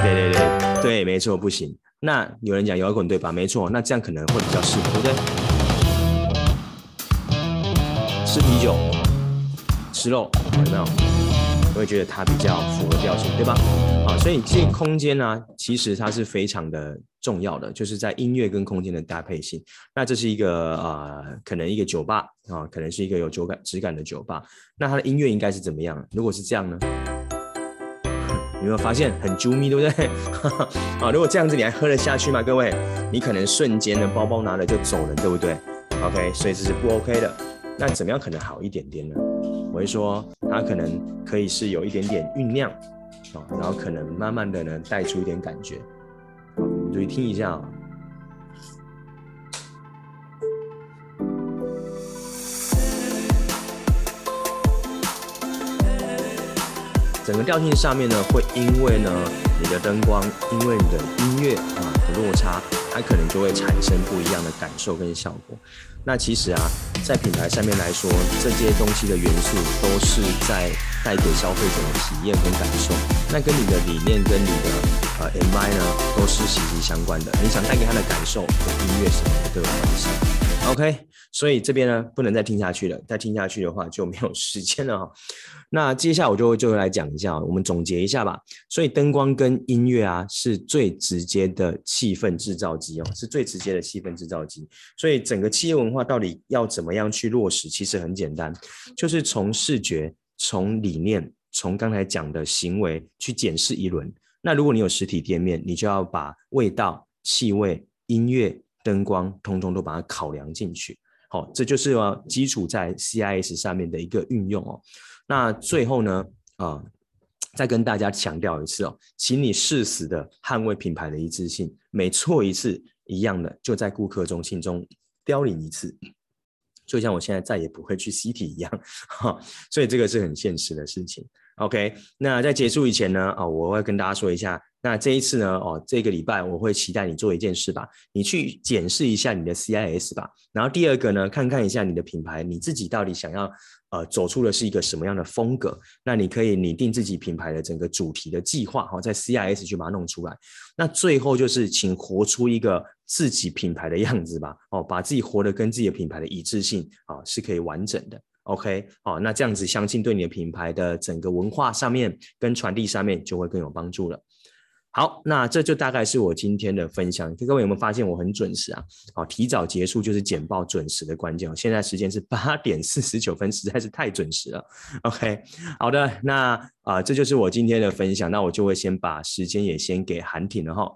对对对对，没错，不行。那有人讲摇滚对吧？没错，那这样可能会比较适合，对不对？吃啤酒，吃肉，有没有？我会觉得它比较符合调性，对吧？啊，所以这空间呢，其实它是非常的重要的，就是在音乐跟空间的搭配性。那这是一个啊、可能一个酒吧啊，可能是一个有酒感质感的酒吧。那它的音乐应该是怎么样？如果是这样呢？有没有发现很啾咪，对不对？啊，如果这样子你还喝得下去吗？各位，你可能瞬间的包包拿了就走了，对不对？OK，所以这是不 OK 的。那怎么样可能好一点点呢？我会说它可能可以是有一点点酝酿啊，然后可能慢慢的呢带出一点感觉。好，你注意听一下啊。整个调性上面呢，会因为呢你的灯光，因为你的音乐啊的落差，它可能就会产生不一样的感受跟效果。那其实啊，在品牌上面来说，这些东西的元素都是在带给消费者的体验跟感受。那跟你的理念跟你的呃 MI 呢，都是息息相关的。你想带给他的感受，跟音乐什么的都有关系。OK，所以这边呢不能再听下去了，再听下去的话就没有时间了哈。那接下来我就就来讲一下，我们总结一下吧。所以灯光跟音乐啊，是最直接的气氛制造机哦，是最直接的气氛制造机。所以整个企业文化到底要怎么样去落实，其实很简单，就是从视觉、从理念、从刚才讲的行为去检视一轮。那如果你有实体店面，你就要把味道、气味、音乐、灯光，通通都把它考量进去。好，这就是要基础在 CIS 上面的一个运用哦。那最后呢，啊、再跟大家强调一次哦，请你誓死的捍卫品牌的一致性，每错一次一样的，就在顾客中心中凋零一次，就像我现在再也不会去 CT 一样，哈，所以这个是很现实的事情。OK，那在结束以前呢，哦，我会跟大家说一下。那这一次呢，哦，这个礼拜我会期待你做一件事吧，你去检视一下你的 CIS 吧。然后第二个呢，看看一下你的品牌，你自己到底想要呃走出的是一个什么样的风格。那你可以拟定自己品牌的整个主题的计划，哈，在 CIS 去把它弄出来。那最后就是，请活出一个自己品牌的样子吧，哦，把自己活得跟自己的品牌的一致性啊是可以完整的。OK，好，那这样子相信对你的品牌的整个文化上面跟传递上面就会更有帮助了。好，那这就大概是我今天的分享。各位有没有发现我很准时啊？好，提早结束就是简报准时的关键。现在时间是八点四十九分，实在是太准时了。OK，好的，那啊、呃，这就是我今天的分享。那我就会先把时间也先给韩挺了哈。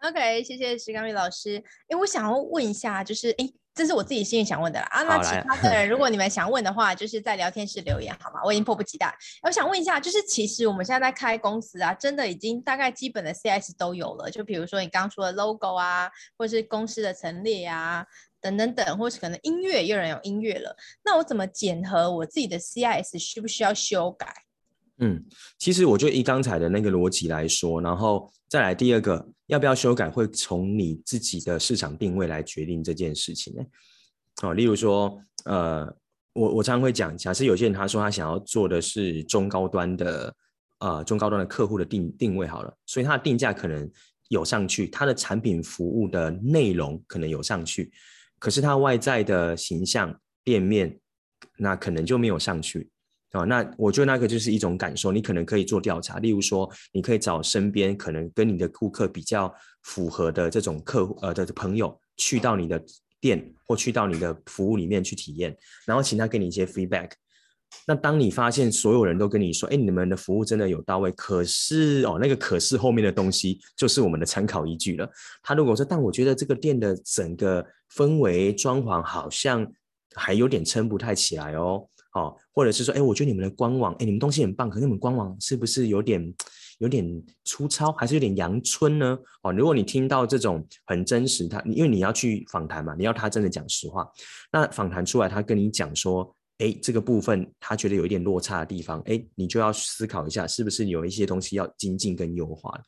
OK，谢谢石刚宇老师。哎，我想要问一下，就是哎，这是我自己心里想问的啦啊。那其他的人，如果你们 想问的话，就是在聊天室留言好吗？我已经迫不及待。我想问一下，就是其实我们现在在开公司啊，真的已经大概基本的 CS 都有了。就比如说你刚说的 logo 啊，或是公司的陈列啊，等等等，或是可能音乐也有人有音乐了。那我怎么检核我自己的 CIS 需不需要修改？嗯，其实我就以刚才的那个逻辑来说，然后再来第二个，要不要修改，会从你自己的市场定位来决定这件事情呢？哦，例如说，呃，我我常常会讲，假设有些人他说他想要做的是中高端的，呃，中高端的客户的定定位好了，所以他的定价可能有上去，他的产品服务的内容可能有上去，可是他外在的形象店面那可能就没有上去。啊，那我觉得那个就是一种感受，你可能可以做调查，例如说，你可以找身边可能跟你的顾客比较符合的这种客呃的朋友，去到你的店或去到你的服务里面去体验，然后请他给你一些 feedback。那当你发现所有人都跟你说，哎，你们的服务真的有到位，可是哦，那个可是后面的东西就是我们的参考依据了。他如果说，但我觉得这个店的整个氛围装潢好像还有点撑不太起来哦。哦，或者是说，哎，我觉得你们的官网，哎，你们东西很棒，可是你们官网是不是有点有点粗糙，还是有点阳春呢？哦，如果你听到这种很真实，他因为你要去访谈嘛，你要他真的讲实话，那访谈出来，他跟你讲说，哎，这个部分他觉得有一点落差的地方，哎，你就要思考一下，是不是有一些东西要精进跟优化。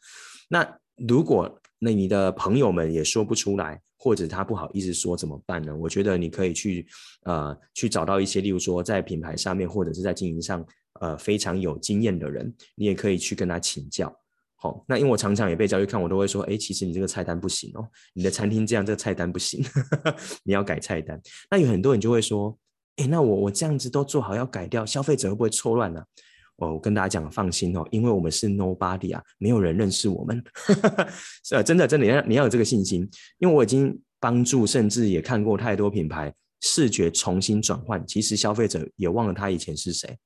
那如果那你的朋友们也说不出来。或者他不好意思说怎么办呢？我觉得你可以去呃去找到一些，例如说在品牌上面或者是在经营上呃非常有经验的人，你也可以去跟他请教。好、那因为我常常也被教育看，我都会说，哎，其实你这个菜单不行哦，你的餐厅这样这个菜单不行，你要改菜单。那有很多人就会说，哎，那我我这样子都做好要改掉，消费者会不会错乱呢？哦，我跟大家讲，放心哦，因为我们是 nobody 啊，没有人认识我们，是 啊，真的真的，你要你要有这个信心，因为我已经帮助，甚至也看过太多品牌视觉重新转换，其实消费者也忘了他以前是谁，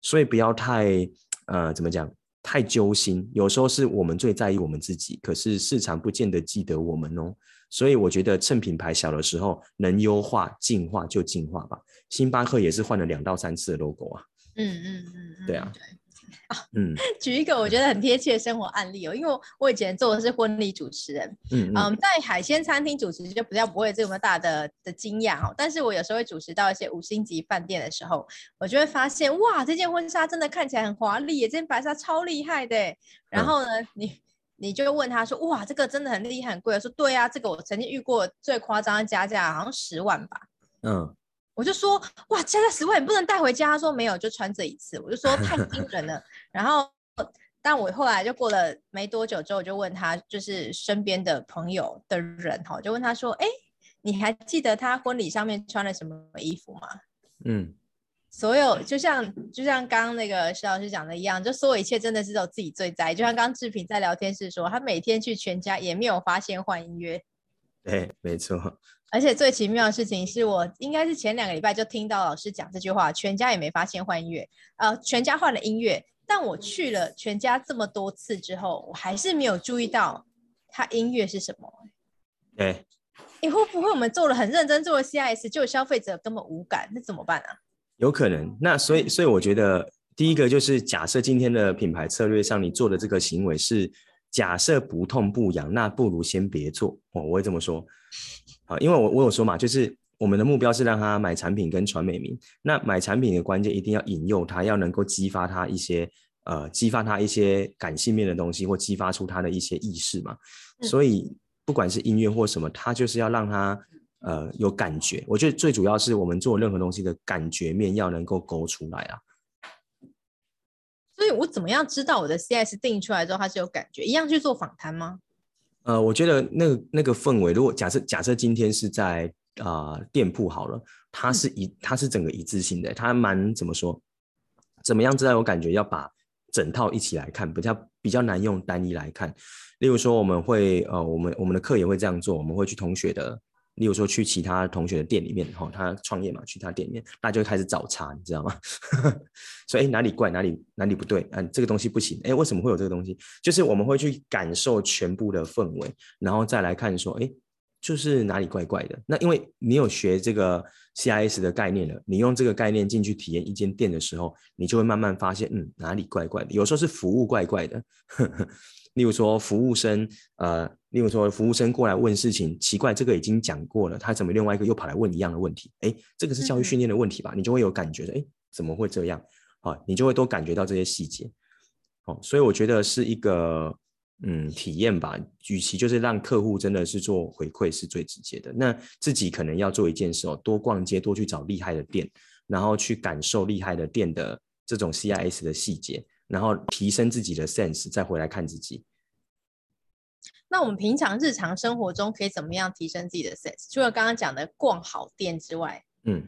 所以不要太呃怎么讲，太揪心，有时候是我们最在意我们自己，可是市场不见得记得我们哦，所以我觉得趁品牌小的时候能优化进化就进化吧，星巴克也是换了两到三次的 logo 啊。嗯嗯嗯嗯，对啊，对。啊，嗯，举一个我觉得很贴切的生活案例哦，因为我以前做的是婚礼主持人，嗯嗯，在海鲜餐厅主持就比较不会有这么大的的惊讶哦，但是我有时候会主持到一些五星级饭店的时候，我就会发现哇，这件婚纱真的看起来很华丽耶，这件白纱超厉害的，然后呢，嗯、你你就问他说，哇，这个真的很厉害很贵，说对啊，这个我曾经遇过最夸张的加价好像十万吧，嗯。我就说哇，加价十万你不能带回家。他说没有，就穿这一次。我就说太惊人了。然后，但我后来就过了没多久之后，我就问他，就是身边的朋友的人哈，就问他说，哎，你还记得他婚礼上面穿了什么衣服吗？嗯，所有就像就像刚刚那个石老师讲的一样，就所有一切真的是有自己最在意。就像刚刚志平在聊天室说，他每天去全家也没有发现换音乐。对，没错。而且最奇妙的事情是我应该是前两个礼拜就听到老师讲这句话，全家也没发现换音乐，呃，全家换了音乐，但我去了全家这么多次之后，我还是没有注意到他音乐是什么。对，你会不会我们做了很认真做了 CIS，就消费者根本无感，那怎么办啊？有可能，那所以所以我觉得第一个就是假设今天的品牌策略上你做的这个行为是。假设不痛不痒，那不如先别做哦。我会这么说，啊，因为我我有说嘛，就是我们的目标是让他买产品跟传美名。那买产品的关键一定要引诱他，要能够激发他一些呃，激发他一些感性面的东西，或激发出他的一些意识嘛。嗯、所以不管是音乐或什么，他就是要让他呃有感觉。我觉得最主要是我们做任何东西的感觉面要能够勾出来啊。所以我怎么样知道我的 CS 定出来之后它是有感觉？一样去做访谈吗？呃，我觉得那个那个氛围，如果假设假设今天是在啊、呃、店铺好了，它是一、嗯、它是整个一致性的，它蛮怎么说？怎么样知道我感觉？要把整套一起来看，比较比较难用单一来看。例如说，我们会呃，我们我们的课也会这样做，我们会去同学的。例如说去其他同学的店里面，哈，他创业嘛，去他店里面，大家就开始找茬，你知道吗？所以哎，哪里怪，哪里哪里不对，嗯，这个东西不行，哎，为什么会有这个东西？就是我们会去感受全部的氛围，然后再来看说，哎，就是哪里怪怪的。那因为你有学这个 CIS 的概念了，你用这个概念进去体验一间店的时候，你就会慢慢发现，嗯，哪里怪怪的。有时候是服务怪怪的，例如说服务生，呃，例如说服务生过来问事情，奇怪，这个已经讲过了，他怎么另外一个又跑来问一样的问题？哎，这个是教育训练的问题吧？嗯、你就会有感觉，哎，怎么会这样？啊，你就会多感觉到这些细节。哦，所以我觉得是一个嗯体验吧，与其就是让客户真的是做回馈是最直接的，那自己可能要做一件事哦，多逛街，多去找厉害的店，然后去感受厉害的店的这种 CIS 的细节，然后提升自己的 sense，再回来看自己。那我们平常日常生活中可以怎么样提升自己的 sense？除了刚刚讲的逛好店之外，嗯，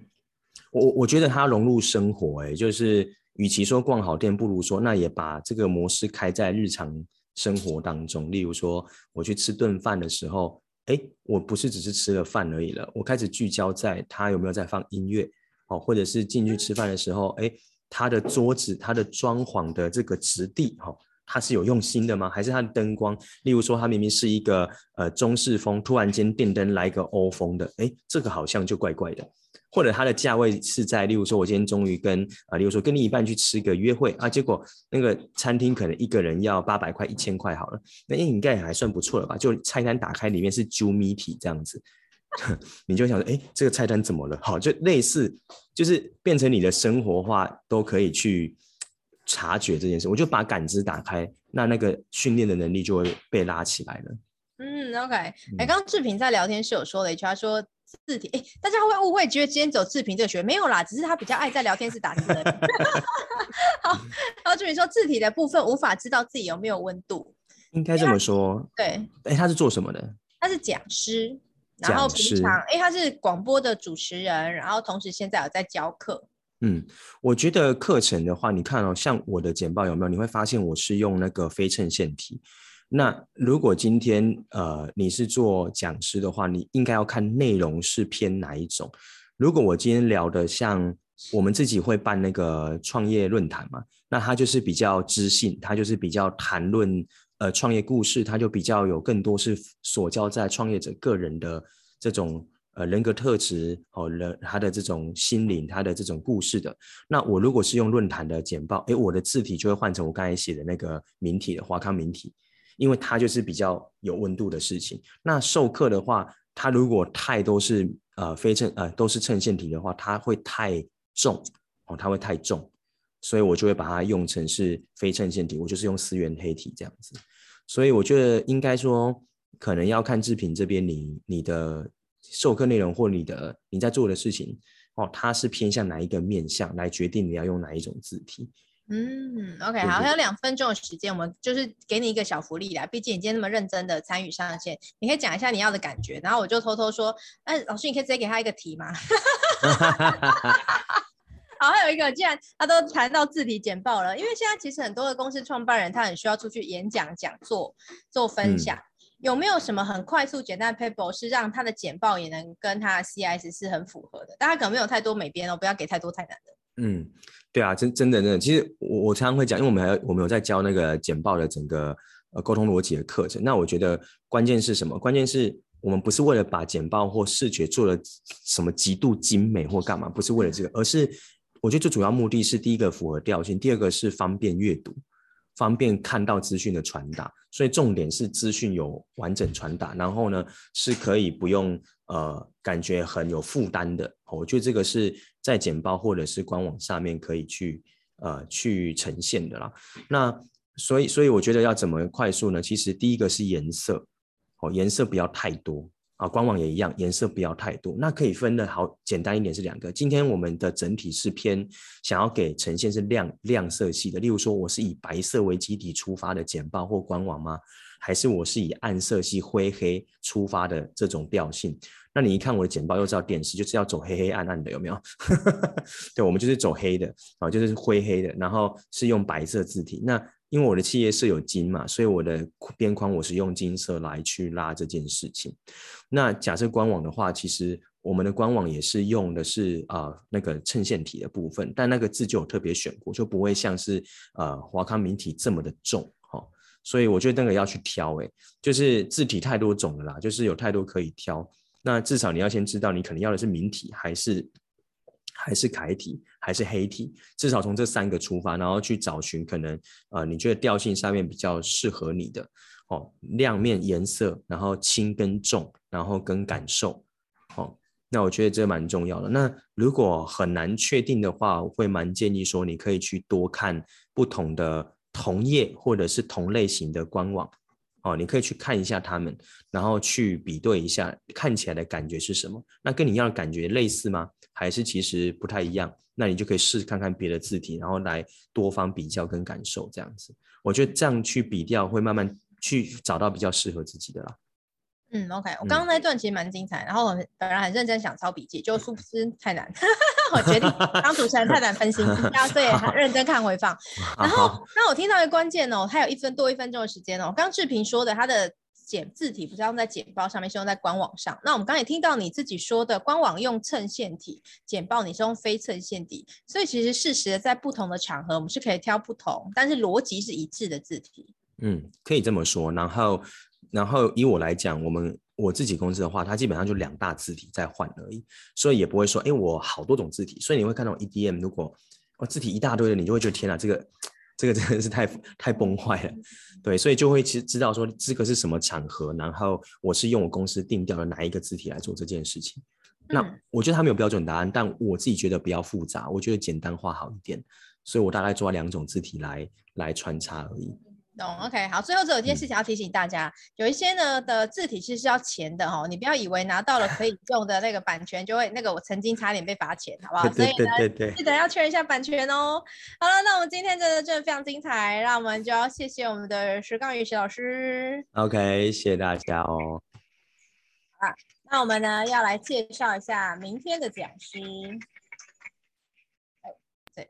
我我觉得它融入生活，欸，哎，就是。与其说逛好店，不如说那也把这个模式开在日常生活当中。例如说，我去吃顿饭的时候，哎，我不是只是吃了饭而已了，我开始聚焦在他有没有在放音乐，哦，或者是进去吃饭的时候，哎，他的桌子、他的装潢的这个质地，哈，他是有用心的吗？还是他的灯光？例如说，他明明是一个呃中式风，突然间电灯来个欧风的，哎，这个好像就怪怪的。或者它的价位是在，例如说，我今天终于跟啊，例如说跟另一半去吃个约会啊，结果那个餐厅可能一个人要八百块、一千块好了，那应该还算不错了吧？就菜单打开里面是揪米体这样子，你就想说，哎，这个菜单怎么了？好，就类似，就是变成你的生活化都可以去察觉这件事。我就把感知打开，那那个训练的能力就会被拉起来了。嗯，OK，哎，刚刚志平在聊天室有说了一句，他说。字体，哎，大家会不会，觉得今天走志平这个学没有啦，只是他比较爱在聊天室打字。好，然后志平说字体的部分无法知道自己有没有温度，应该这么说。对，哎，他是做什么的？他是讲师，然后平常，哎，他是广播的主持人，然后同时现在有在教课。嗯，我觉得课程的话，你看哦，像我的简报有没有？你会发现我是用那个非衬线体。那如果今天呃你是做讲师的话，你应该要看内容是偏哪一种。如果我今天聊的像我们自己会办那个创业论坛嘛，那它就是比较知性，它就是比较谈论呃创业故事，它就比较有更多是所教在创业者个人的这种呃人格特质哦，人他的这种心灵，他的这种故事的。那我如果是用论坛的简报，诶，我的字体就会换成我刚才写的那个明体的华康明体。因为它就是比较有温度的事情。那授课的话，它如果太都是呃非衬呃都是衬线体的话，它会太重哦，它会太重，所以我就会把它用成是非衬线体，我就是用思源黑体这样子。所以我觉得应该说，可能要看制品这边你你的授课内容或你的你在做的事情哦，它是偏向哪一个面向来决定你要用哪一种字体。嗯，OK，好，还有两分钟的时间，我们就是给你一个小福利啦。毕竟你今天那么认真的参与上线，你可以讲一下你要的感觉，然后我就偷偷说，哎，老师，你可以直接给他一个题吗？好，还有一个，既然他都谈到字体简报了，因为现在其实很多的公司创办人他很需要出去演讲、讲座、做分享，嗯、有没有什么很快速、简单的 paper 是让他的简报也能跟他的 CS 是很符合的？大家可能没有太多美编哦，不要给太多太难的。嗯。对啊，真真的真的，其实我我常常会讲，因为我们还我们有在教那个简报的整个呃沟通逻辑的课程。那我觉得关键是什么？关键是我们不是为了把简报或视觉做了什么极度精美或干嘛，不是为了这个，而是我觉得最主要目的是第一个符合调性，第二个是方便阅读，方便看到资讯的传达。所以重点是资讯有完整传达，然后呢是可以不用呃感觉很有负担的。我觉得这个是在简报或者是官网上面可以去呃去呈现的啦。那所以所以我觉得要怎么快速呢？其实第一个是颜色，哦颜色不要太多啊，官网也一样，颜色不要太多。那可以分的好简单一点是两个。今天我们的整体是偏想要给呈现是亮亮色系的，例如说我是以白色为基底出发的简报或官网吗？还是我是以暗色系灰黑出发的这种调性？那你一看我的简报，又知道电视就是要走黑黑暗暗的，有没有？对，我们就是走黑的啊，就是灰黑的，然后是用白色字体。那因为我的企业是有金嘛，所以我的边框我是用金色来去拉这件事情。那假设官网的话，其实我们的官网也是用的是啊、那个衬线体的部分，但那个字就有特别选过，就不会像是呃华康明体这么的重哈。所以我觉得那个要去挑，哎，就是字体太多种了啦，就是有太多可以挑。那至少你要先知道，你可能要的是明体还是还是楷体还是黑体，至少从这三个出发，然后去找寻可能呃你觉得调性上面比较适合你的哦，亮面颜色，然后轻跟重，然后跟感受，哦，那我觉得这蛮重要的。那如果很难确定的话，我会蛮建议说你可以去多看不同的同业或者是同类型的官网。哦，你可以去看一下他们，然后去比对一下，看起来的感觉是什么？那跟你要的感觉类似吗？还是其实不太一样？那你就可以试看看别的字体，然后来多方比较跟感受这样子。我觉得这样去比较，会慢慢去找到比较适合自己的啦。嗯，OK，我刚刚那段其实蛮精彩，嗯、然后我本来很认真想抄笔记，就殊不知太难，我决定 当主持人太难分心，所以很认真看回放。然后，那我听到一个关键哦，他有一分多一分钟的时间哦。刚志平说的，他的简字体不是用在简报上面，是用在官网上。那我们刚刚也听到你自己说的，官网用衬线体，简报你是用非衬线体，所以其实事实在不同的场合，我们是可以挑不同，但是逻辑是一致的字体。嗯，可以这么说。然后。然后以我来讲，我们我自己公司的话，它基本上就两大字体在换而已，所以也不会说，哎，我好多种字体。所以你会看到 EDM，如果哦字体一大堆的，你就会觉得天哪，这个这个真的是太太崩坏了，对，所以就会其实知道说这个是什么场合，然后我是用我公司定调的哪一个字体来做这件事情。嗯、那我觉得它没有标准答案，但我自己觉得比较复杂，我觉得简单化好一点，所以我大概抓两种字体来来穿插而已。懂，OK，好。最后，只有一件事情要提醒大家，嗯、有一些呢的字体其实是要钱的哦，你不要以为拿到了可以 用的那个版权就会那个，我曾经差点被罚钱，好不好？对对对对，记得要确认一下版权哦。好了，那我们今天真的真的非常精彩，让我们就要谢谢我们的石刚宇石老师。OK，谢谢大家哦。好，那我们呢要来介绍一下明天的讲师。哎，对。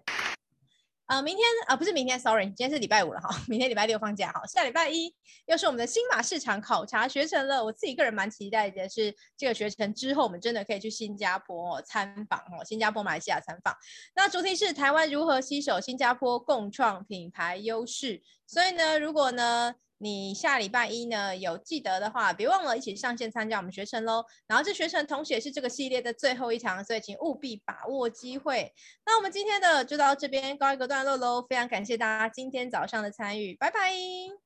呃，明天啊、不是明天，sorry，今天是礼拜五了哈，明天礼拜六放假哈，下礼拜一又是我们的新马市场考察学程了。我自己个人蛮期待的是，这个学程之后我们真的可以去新加坡参访哦，新加坡、马来西亚参访。那主题是台湾如何携手新加坡共创品牌优势。所以呢，如果呢，你下礼拜一呢有记得的话，别忘了一起上线参加我们学程喽。然后这学程同时也是这个系列的最后一堂，所以请务必把握机会。那我们今天的就到这边告一个段落喽，非常感谢大家今天早上的参与，拜拜。